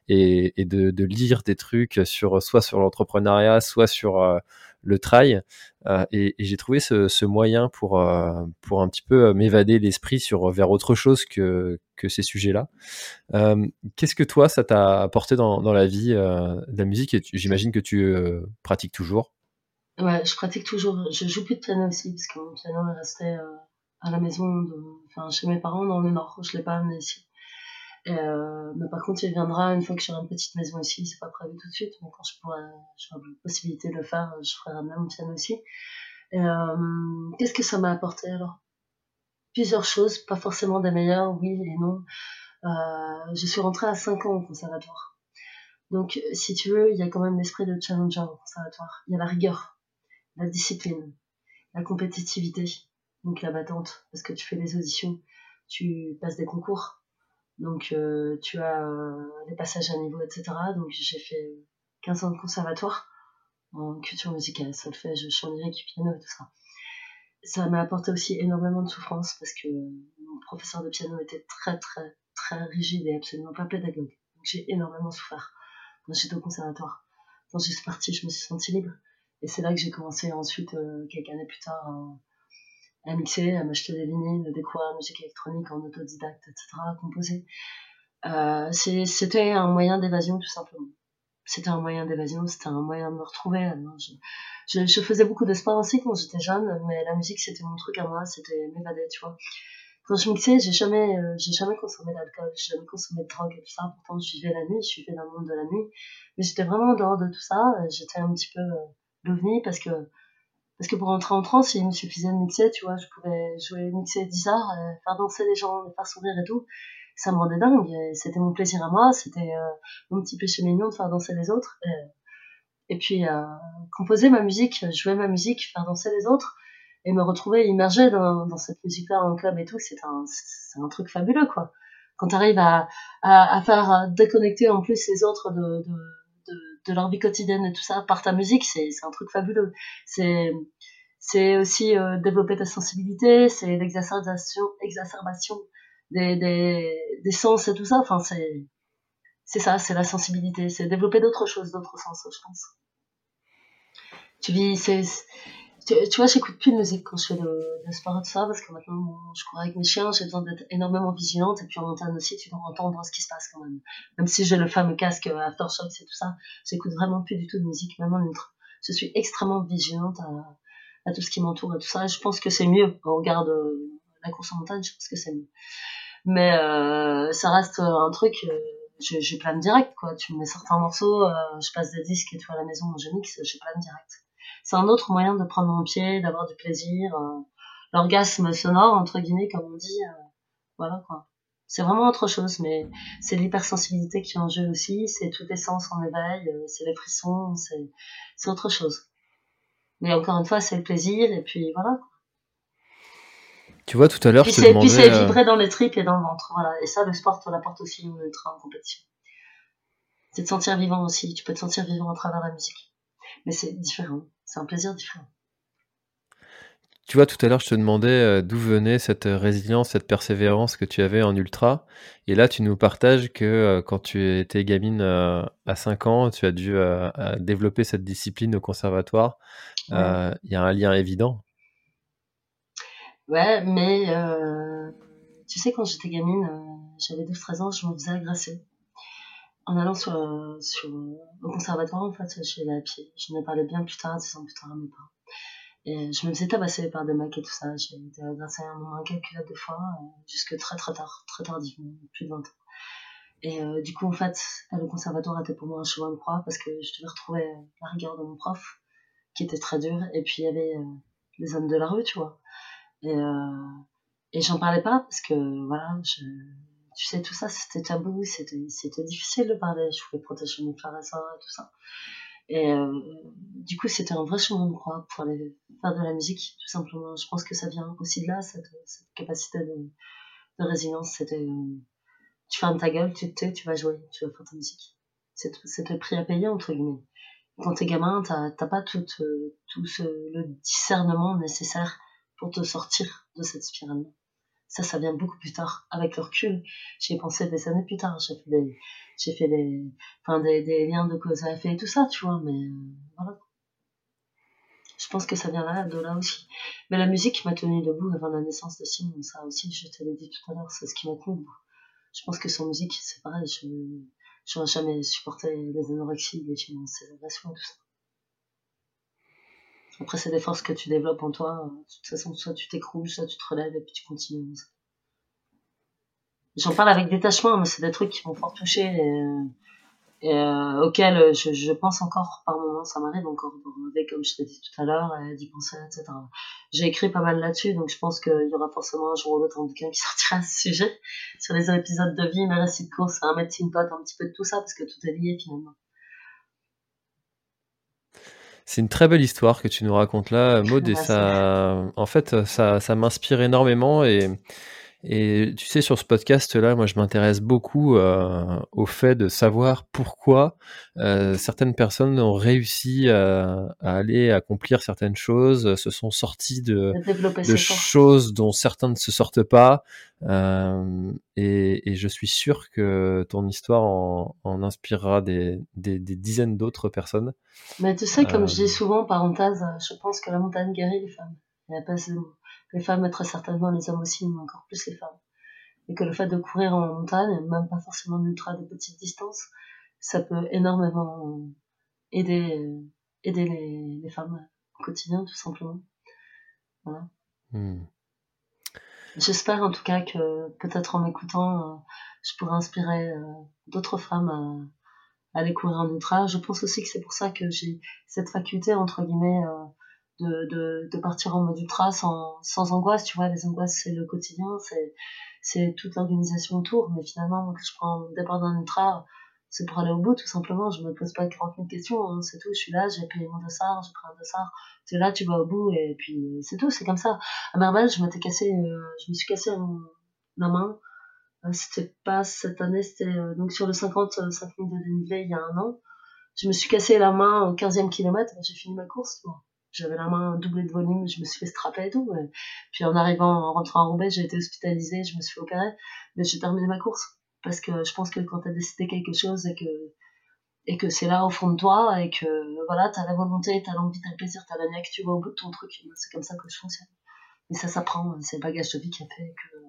et, et de, de lire des trucs sur soit sur l'entrepreneuriat, soit sur euh, le trail. Euh, et j'ai trouvé ce, moyen pour euh, pour un petit peu euh, m'évader l'esprit vers autre chose que que ces sujets-là. Qu'est-ce que toi ça t'a apporté dans, dans la vie de la musique? J'imagine que tu pratiques toujours. Ouais, je pratique toujours. Je joue plus de piano aussi, parce que mon piano est resté à la maison, enfin chez mes parents dans le Nord. Je l'ai pas amené ici. Euh, mais par contre, il viendra une fois que j'aurai une petite maison ici. C'est pas prévu tout de suite, mais quand je pourrai, j'aurai la possibilité de le faire, je ferai ramener mon piano aussi. Euh, Qu'est-ce que ça m'a apporté alors? Plusieurs choses, pas forcément des meilleures, oui et non. Euh, je suis rentrée à 5 ans au conservatoire. Donc, si tu veux, il y a quand même l'esprit de challenger au conservatoire. Il y a la rigueur, la discipline, la compétitivité, donc la battante, parce que tu fais des auditions, tu passes des concours, donc euh, tu as euh, les passages à niveau, etc. Donc j'ai fait 15 ans de conservatoire en culture musicale, solfège, chant lyrique, piano et tout ça. Ça m'a apporté aussi énormément de souffrance parce que mon professeur de piano était très très très rigide et absolument pas pédagogue. Donc j'ai énormément souffert quand j'étais au conservatoire. Quand je suis partie, je me suis sentie libre. Et c'est là que j'ai commencé ensuite, euh, quelques années plus tard, à, mixer, à m'acheter des vinyles, à découvrir la musique électronique en autodidacte, etc., à composer. Euh, c'était un moyen d'évasion tout simplement. C'était un moyen d'évasion, c'était un moyen de me retrouver. Je, je, faisais beaucoup de sport aussi quand j'étais jeune, mais la musique c'était mon truc à moi, c'était m'évader, tu vois. Quand je mixais, j'ai jamais, euh, j'ai jamais consommé d'alcool, j'ai jamais consommé de drogue et tout ça. Pourtant, je vivais la nuit, je vivais dans le monde de la nuit, mais j'étais vraiment en dehors de tout ça. euh, J'étais un petit peu euh, l'ovni parce que parce que pour entrer en transe, il me suffisait de mixer, tu vois, je pouvais jouer, mixer 10 heures, euh, faire danser les gens, les faire sourire et tout. Ça me rendait dingue, c'était mon plaisir à moi, c'était euh, mon petit péché mignon de faire danser les autres. Et, et puis, euh, composer ma musique, jouer ma musique, faire danser les autres, et me retrouver immergé dans, dans cette musique-là en club et tout, c'est un, un truc fabuleux, quoi. Quand tu arrives à, à, à faire à déconnecter en plus les autres de, de, de, leur vie quotidienne et tout ça par ta musique, c'est un truc fabuleux. C'est c'est aussi euh, développer ta sensibilité, c'est l'exacerbation exacerbation des, des, sens et tout ça. Enfin, c'est c'est ça, c'est la sensibilité, c'est développer d'autres choses, d'autres sens, je pense. Tu vis, c'est tu, vois, j'écoute plus de musique quand je fais le, le sport et tout ça, parce que maintenant, je cours avec mes chiens, j'ai besoin d'être énormément vigilante, et puis en montagne aussi, tu dois entendre ce qui se passe quand même. Même si j'ai le fameux casque euh, Aftershocks et tout ça, j'écoute vraiment plus du tout de musique, même en ultra. Je suis extrêmement vigilante à, tout ce qui m'entoure et tout ça, et je pense que c'est mieux, au regard de la course en montagne, je pense que c'est mieux. Mais euh, ça reste un truc, euh, j'ai j'ai plein de direct, quoi. Tu me mets certains morceaux, euh, je passe des disques et tout à la maison, je mixe, j'ai plein de direct c'est un autre moyen de prendre mon pied, d'avoir du plaisir, euh, l'orgasme sonore entre guillemets comme on dit, euh, voilà quoi. C'est vraiment autre chose, mais c'est l'hypersensibilité qui est en jeu aussi, c'est toutes les sens en éveil, euh, c'est les frissons, c'est, autre chose. Mais encore une fois, c'est le plaisir, et puis voilà. Tu vois, tout à l'heure, je te c'est, puis c'est demandais... vibrer dans les tripes et dans le ventre, voilà. Et ça, le sport te l'apporte aussi en ultra en compétition. C'est de sentir vivant aussi, tu peux te sentir vivant à travers la musique. Mais c'est différent, c'est un plaisir différent. Tu vois, tout à l'heure, je te demandais euh, d'où venait cette euh, résilience, cette persévérance que tu avais en ultra. Et là, tu nous partages que euh, quand tu étais gamine à 5 ans, tu as dû développer cette discipline au conservatoire. Ouais. Euh, Il y a un lien évident. Ouais, mais euh, tu sais, quand j'étais gamine, j'avais 12-13 ans, je me faisais agresser. En allant sur, euh, sur, au conservatoire, en fait, je allais à pied. Je ai parlé bien plus tard, 10 ans plus tard à mes parents. Et je me faisais tabasser par des mecs et tout ça. J'ai été agressée un nombre incalculable de fois, euh, jusque très très tard, très tardivement, plus de 20 ans. Et euh, du coup, en fait, le conservatoire était pour moi un chemin de croix parce que je devais retrouver la rigueur de mon prof, qui était très dur, et puis il y avait les hommes de la rue, tu vois. Et, euh, et j'en parlais pas parce que, voilà, je, tu sais, tout ça, c'était tabou, c'était, difficile de parler. Je voulais protéger mes frères et et tout ça. Et euh, du coup, c'était un vrai chemin de croix pour aller faire de la musique, tout simplement. Je pense que ça vient aussi de là, cette, capacité de, résilience. Tu fermes ta gueule, tu te tais, tu vas jouer, tu vas faire ta musique. C'est, le prix à payer, entre guillemets. Quand t'es gamin, t'as, pas tout, euh, tout ce, le discernement nécessaire pour te sortir de cette spirale. Ça, ça vient beaucoup plus tard. Avec le recul, j'y ai pensé des années plus tard. J'ai fait des, j'ai fait des, enfin, des, des liens de cause à effet et tout ça, tu vois, mais euh, voilà. Je pense que ça vient de là aussi. Mais la musique m'a tenu debout avant la naissance de Simon. Ça aussi, je te l'ai dit tout à l'heure, c'est ce qui m'a tenu. Je pense que sans musique, c'est pareil. Je, j'aurais jamais supporté les anorexies, les finances, les tout ça. Après, c'est des forces que tu développes en toi. De toute façon, soit tu t'écroules, soit tu te relèves et puis tu continues. J'en parle avec détachement, mais c'est des trucs qui m'ont fort touché et, et euh, auxquels je, je, pense encore par moments. Ça m'arrive encore de comme je t'ai dit tout à l'heure, d'y penser, etc. J'ai écrit pas mal là-dessus, donc je pense qu'il y aura forcément un jour ou l'autre un bouquin qui sortira à ce sujet, sur les épisodes de vie, mes récits de course, un médecine pote, un petit peu de tout ça, parce que tout est lié finalement. C'est une très belle histoire que tu nous racontes là, Maud, et ça, en fait, ça, ça m'inspire énormément et, et tu sais, sur ce podcast-là, moi, je m'intéresse beaucoup euh, au fait de savoir pourquoi euh, certaines personnes ont réussi à, à, aller accomplir certaines choses, se sont sortis de, de choses dont certains ne se sortent pas. Euh, et, et, je suis sûr que ton histoire en, en inspirera des, des, des dizaines d'autres personnes. Mais tu sais, comme je dis souvent, parenthèse, je pense que la montagne guérit les femmes. Il n'y a pas ce mot les femmes très certainement, les hommes aussi, mais encore plus les femmes. Et que le fait de courir en montagne, même pas forcément en ultra de petites distances, ça peut énormément aider, aider les, les femmes au quotidien, tout simplement. Voilà. Hmm. J'espère en tout cas que peut-être en m'écoutant, je pourrais inspirer d'autres femmes à, à, aller courir en ultra. Je pense aussi que c'est pour ça que j'ai cette faculté, entre guillemets, de, de, de, partir en mode ultra sans, sans angoisse, tu vois, les angoisses c'est le quotidien, c'est, c'est toute l'organisation autour, mais finalement, quand je prends le départ d'un ultra, c'est pour aller au bout, tout simplement, je me pose pas 40 000 questions, hein, c'est tout, je suis là, j'ai payé mon dossard, j'ai pris un dossard, tu es là, tu vas au bout, et puis c'est tout, c'est comme ça. À Mervel, je m'étais cassé, euh, je me suis cassé la main, euh, c'était pas cette année, c'était euh, donc sur le 50, 5 000 de dénivelé il y a un an, je me suis cassé la main au 15e kilomètre, j'ai fini ma course, j'avais la main doublée de volume, je me suis fait strapper et tout. Mais... Puis en arrivant, en rentrant à Roubaix, j'ai été hospitalisée, je me suis fait opérer, mais j'ai terminé ma course. Parce que je pense que quand t'as décidé quelque chose et que, et que c'est là au fond de toi et que voilà, t'as la volonté, t'as l'envie, t'as le plaisir, t'as la niaque, tu vas au bout de ton truc, c'est comme ça que je fonctionne. Et ça s'apprend, c'est le bagage de vie qui a fait que.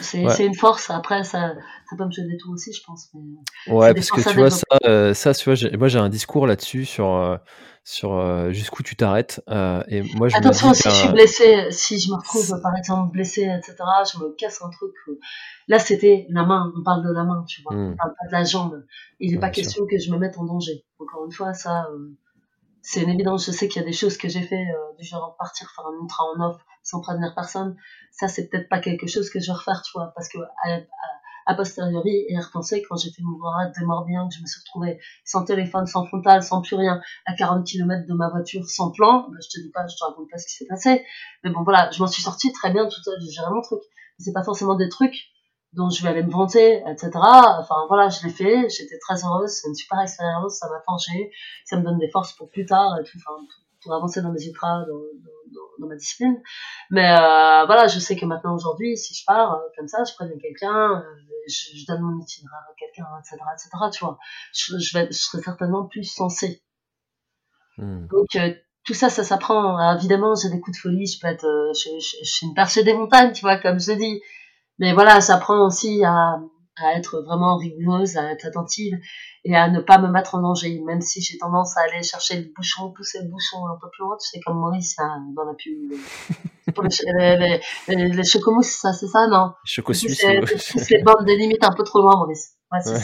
C'est ouais. une force. Après, ça, ça peut me des tours aussi, je pense. Mais ouais, parce que tu vois, ça, euh, ça, tu vois, moi j'ai un discours là-dessus sur, euh, sur euh, jusqu'où tu t'arrêtes. Euh, et moi, je Attention, si je suis blessée, si je me retrouve par exemple blessée, etc., je me casse un truc. Là, c'était la main, on parle de la main, tu vois, Hmm. on parle pas de la jambe. Il n'est Ouais, pas sûr. question que je me mette en danger. Encore une fois, ça, euh, c'est une évidence. Je sais qu'il y a des choses que j'ai fait du genre partir faire un ultra en off sans prévenir personne. Ça, c'est peut-être pas quelque chose que je vais refaire, tu vois, parce que a posteriori et repenser quand j'ai fait mon grand de Morbihan, que je me suis retrouvée sans téléphone, sans frontal, sans plus rien, à 40 km de ma voiture, sans plan, bah, je te dis pas, je te raconte pas ce qui s'est passé. Mais bon, voilà, je m'en suis sortie très bien tout seul, j'ai géré mon truc. C'est pas forcément des trucs dont je vais aller me vanter, etc. Enfin voilà, je l'ai fait, j'étais très heureuse, c'est une super expérience, ça m'a forgé, ça me donne des forces pour plus tard, et tout, enfin, pour avancer dans mes ultras, dans, dans, dans, ma discipline. Mais euh, voilà, je sais que maintenant, aujourd'hui, si je pars euh, comme ça, je préviens quelqu'un, euh, je, je, donne mon itinéraire à quelqu'un, etc., etc., tu vois. Je, je, vais, je serai certainement plus sensé. Hmm. Donc, tout ça, ça s'apprend. Évidemment, j'ai des coups de folie, je peux être, je, je, je, suis une perchée des montagnes, tu vois, comme je dis. Mais voilà, ça prend aussi à, à être vraiment rigoureuse, à être attentive et à ne pas me mettre en danger, même si j'ai tendance à aller chercher le bouchon, pousser le bouchon un peu plus loin, tu sais, comme Maurice hein, dans la pub. Pour les, les, les, les chocomousses, ça, c'est ça, non? Choco suisse. Pousse les bornes des limites un peu trop loin, Maurice. Ouais, c'est ouais.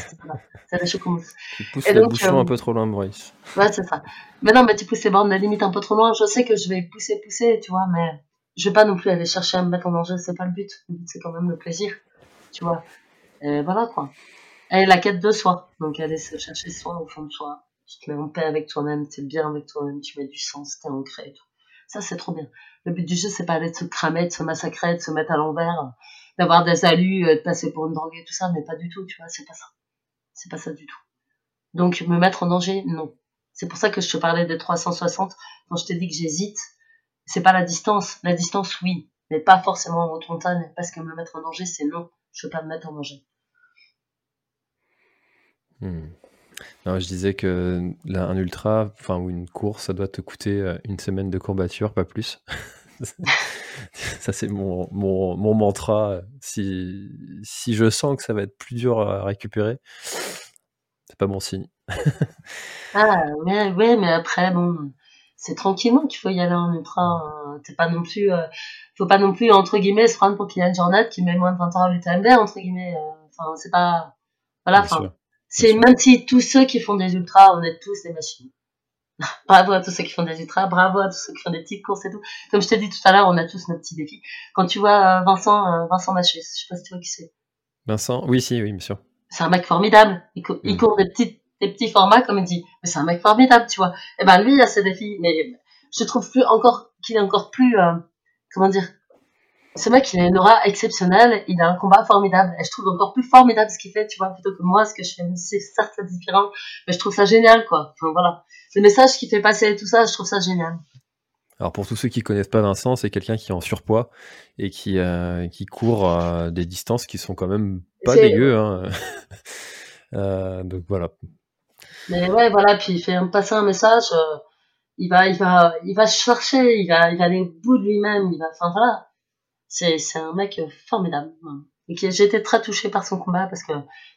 ça. les chocomousses. Tu pousses et le donc, bouchon euh, un peu trop loin, Maurice. Ouais, c'est ça. Mais non, mais tu pousses les bornes des limites un peu trop loin. Je sais que je vais pousser, pousser, tu vois, mais je vais pas non plus aller chercher à me mettre en danger, c'est pas le but. Le but, c'est quand même le plaisir, tu vois. Et voilà, quoi elle est la quête de soi. Donc aller se chercher soi au fond de soi. Tu te mets en paix avec toi-même, tu es bien avec toi-même, tu mets du sens, t'es ancré et tout. Ça, c'est trop bien. Le but du jeu, c'est pas de se cramer, de se massacrer, de se mettre à l'envers, d'avoir des alus, euh, de passer pour une droguée, tout ça, mais pas du tout, tu vois, c'est pas ça. C'est pas ça du tout. Donc, me mettre en danger, non. C'est pour ça que je te parlais des 360. Quand je t'ai dit que j'hésite, c'est pas la distance. La distance, oui, mais pas forcément en haute montagne, parce que me mettre en danger, c'est non. Je veux pas me mettre en danger. Hmm. Non, je disais que là, un ultra, enfin, ou une course, ça doit te coûter euh, une semaine de courbature, pas plus. ça, c'est mon, mon, mon, mantra. Si, si je sens que ça va être plus dur à récupérer, c'est pas bon signe. ah, ouais, ouais, mais après, bon, c'est tranquillement qu'il faut y aller en ultra. Hein. T'es pas non plus, euh, faut pas non plus, entre guillemets, se prendre pour Kylian Jornet qui met moins de 20 ans à l'UTMB, entre guillemets. Euh, enfin, c'est pas, voilà, enfin c'est même si tous ceux qui font des ultras, on est tous des machines. bravo à tous ceux qui font des ultras, bravo à tous ceux qui font des petites courses et tout. Comme je t'ai dit tout à l'heure, on a tous nos petits défis. Quand tu vois euh, Vincent, Vincent Maché, je sais pas si tu vois qui c'est. Vincent, oui, si, oui, bien sûr. C'est un mec formidable. Il, il mm. court des petits, des petits formats, comme il dit. Mais c'est un mec formidable, tu vois. Et eh ben, lui, il a ses défis. Mais je trouve plus encore, qu'il est encore plus, euh, comment dire, ce mec, il a une aura exceptionnelle, il a un combat formidable, et je trouve encore plus formidable ce qu'il fait, tu vois, plutôt que moi, ce que je fais, c'est certes différent, mais je trouve ça génial, quoi. Enfin, voilà. Le message qu'il fait passer et tout ça, je trouve ça génial. Alors pour tous ceux qui connaissent pas Vincent, c'est quelqu'un qui est en surpoids et qui, euh, qui court à des distances qui sont quand même pas dégueu. Hein. euh, donc voilà. Mais ouais, voilà, puis il fait passer un message, euh, il va, il va, il va chercher, il va, il va aller au bout de lui-même, il va, enfin voilà. C'est c'est un mec formidable. Et j'ai été très touchée par son combat parce que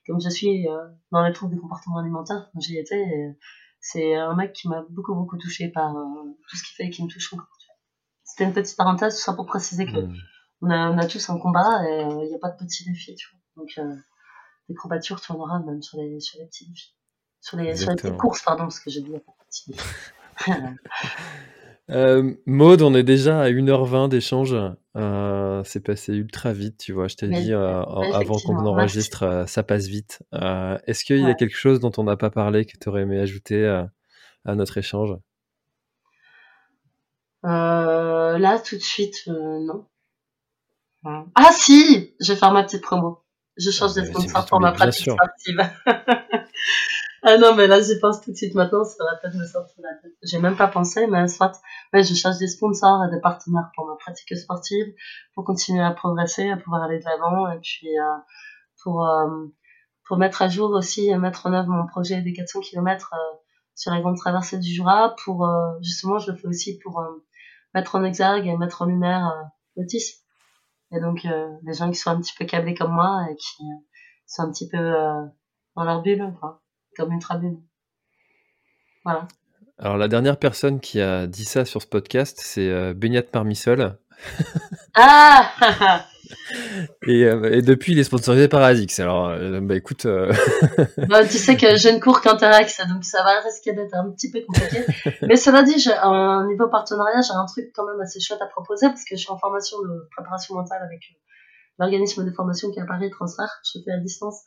comme je suis euh, dans les troubles du comportement alimentaire j'y étais c'est un mec qui m'a beaucoup beaucoup touchée par euh, tout ce qu'il fait et qui me touche encore c'était une petite parenthèse tout ça pour préciser que mmh. on, a, on a tous un combat et il euh, n'y a pas de petits défis tu vois. Donc des courbatures tu en auras même sur les sur les petits défis sur les, sur les courses pardon parce que j'ai défis Euh, Maude, on est déjà à 1h20 d'échange. Euh, c'est passé ultra vite, tu vois. Je t'ai dit euh, avant qu'on enregistre, euh, ça passe vite. Est-ce qu'il y a quelque chose dont on n'a pas parlé que tu aurais aimé ajouter à notre échange? Là, tout de suite, non. Ah si Je vais faire ma petite promo. Je change ah, de sponsor pour ma pratique sportive. Ah non, mais là, j'y pense tout de suite maintenant, ça va peut-être me sortir la tête. J'ai même pas pensé, mais soit, ouais, je cherche des sponsors et des partenaires pour ma pratique sportive, pour continuer à progresser, à pouvoir aller de l'avant, et puis, euh, pour, euh, pour mettre à jour aussi et mettre en œuvre mon projet des 400 km euh, sur la grande traversée du Jura, pour, euh, justement, je le fais aussi pour mettre en exergue et mettre en lumière l'autisme. Et donc, les gens qui sont un petit peu câblés comme moi et qui sont un petit peu dans leur bulle, quoi comme une tribune. Voilà. Alors la dernière personne qui a dit ça sur ce podcast, c'est euh, Beignat Parmisol. ah et, et, depuis, il est sponsorisé par ASICS. Alors, bah écoute. bah, tu sais que je ne cours qu'Interact, donc ça va risquer d'être un petit peu compliqué. Mais cela dit, un niveau partenariat, j'ai un truc quand même assez chouette à proposer parce que je suis en formation de préparation mentale avec l'organisme de formation qui est à Paris, Transfert. Je fais à distance.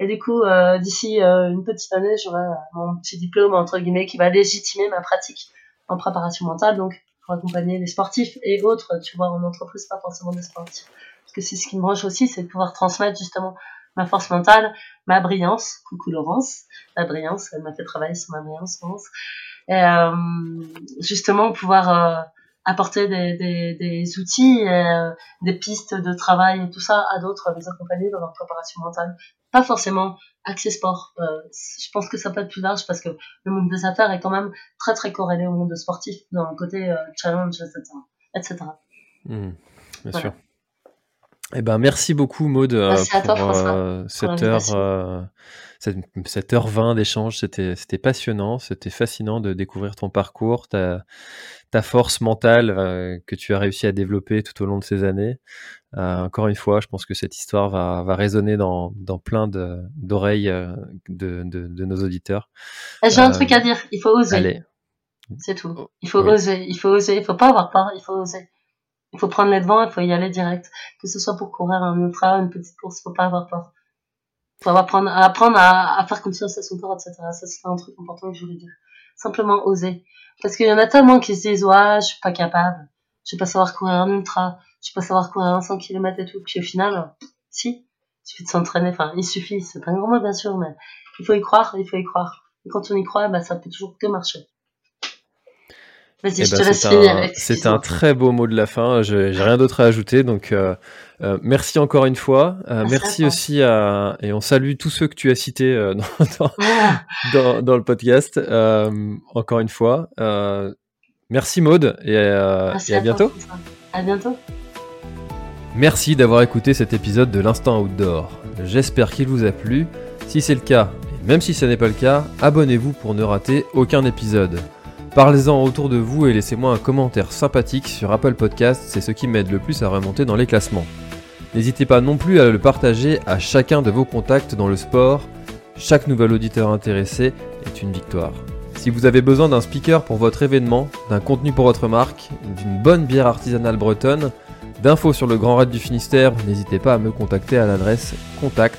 Et du coup, euh, d'ici euh, une petite année, j'aurai mon petit diplôme, entre guillemets, qui va légitimer ma pratique en préparation mentale, donc pour accompagner les sportifs et autres, tu vois, en entreprise, pas forcément des sportifs. Parce que c'est ce qui me branche aussi, c'est de pouvoir transmettre justement ma force mentale, ma brillance, coucou Laurence, la brillance, elle m'a fait travailler sur ma brillance, Laurence, et euh, justement pouvoir euh, apporter des, des, des outils, euh, des pistes de travail et tout ça à d'autres, les accompagner dans leur préparation mentale. Pas forcément accès sport. Euh, je pense que ça peut être plus large parce que le monde des affaires est quand même très très corrélé au monde sportif dans le côté euh, challenge, etc. etc. Mmh, bien sûr. Eh ben, merci beaucoup, Maude, pour cette heure cette, cette heure 20 d'échange, c'était, c'était passionnant, c'était fascinant de découvrir ton parcours, ta, ta force mentale euh, que tu as réussi à développer tout au long de ces années. Euh, encore une fois, je pense que cette histoire va, va résonner dans, dans plein de, d'oreilles euh, de, de, de, nos auditeurs. J'ai un truc à dire, il faut oser. Allez. C'est tout. Oh, il faut oser, il faut oser, il faut pas avoir peur, il faut oser. Il faut prendre les devants, il faut y aller direct. Que ce soit pour courir un ultra, une petite course, il faut pas avoir peur faut apprendre, apprendre à, à, faire confiance à son corps, etc. Ça, c'est un truc important que je voulais dire. Simplement oser. Parce qu'il y en a tellement qui se disent, ouais, je suis pas capable. Je vais pas savoir courir un ultra. Je vais pas savoir courir un 100 km et tout. Puis au final, si. Il suffit de s'entraîner. Enfin, il suffit. C'est pas un grand mot, bien sûr, mais il faut y croire, il faut y croire. Et quand on y croit, bah, ça peut toujours que marcher. Vas-y, eh je ben, te laisse finir. C'est un très beau mot de la fin. J'ai rien d'autre à ajouter. Donc, euh, euh, merci encore une fois. Euh, merci, aussi à et on salue tous ceux que tu as cités dans, ah. dans, dans, le podcast. Encore une fois, merci Maude et, et à, bientôt. À bientôt. Merci d'avoir écouté cet épisode de l'Instant Outdoor. J'espère qu'il vous a plu. Si c'est le cas, et même si ce n'est pas le cas, abonnez-vous pour ne rater aucun épisode. Parlez-en autour de vous et laissez-moi un commentaire sympathique sur Apple Podcast, c'est ce qui m'aide le plus à remonter dans les classements. N'hésitez pas non plus à le partager à chacun de vos contacts dans le sport. Chaque nouvel auditeur intéressé est une victoire. Si vous avez besoin d'un speaker pour votre événement, d'un contenu pour votre marque, d'une bonne bière artisanale bretonne, d'infos sur le Grand Raid du Finistère, n'hésitez pas à me contacter à l'adresse contact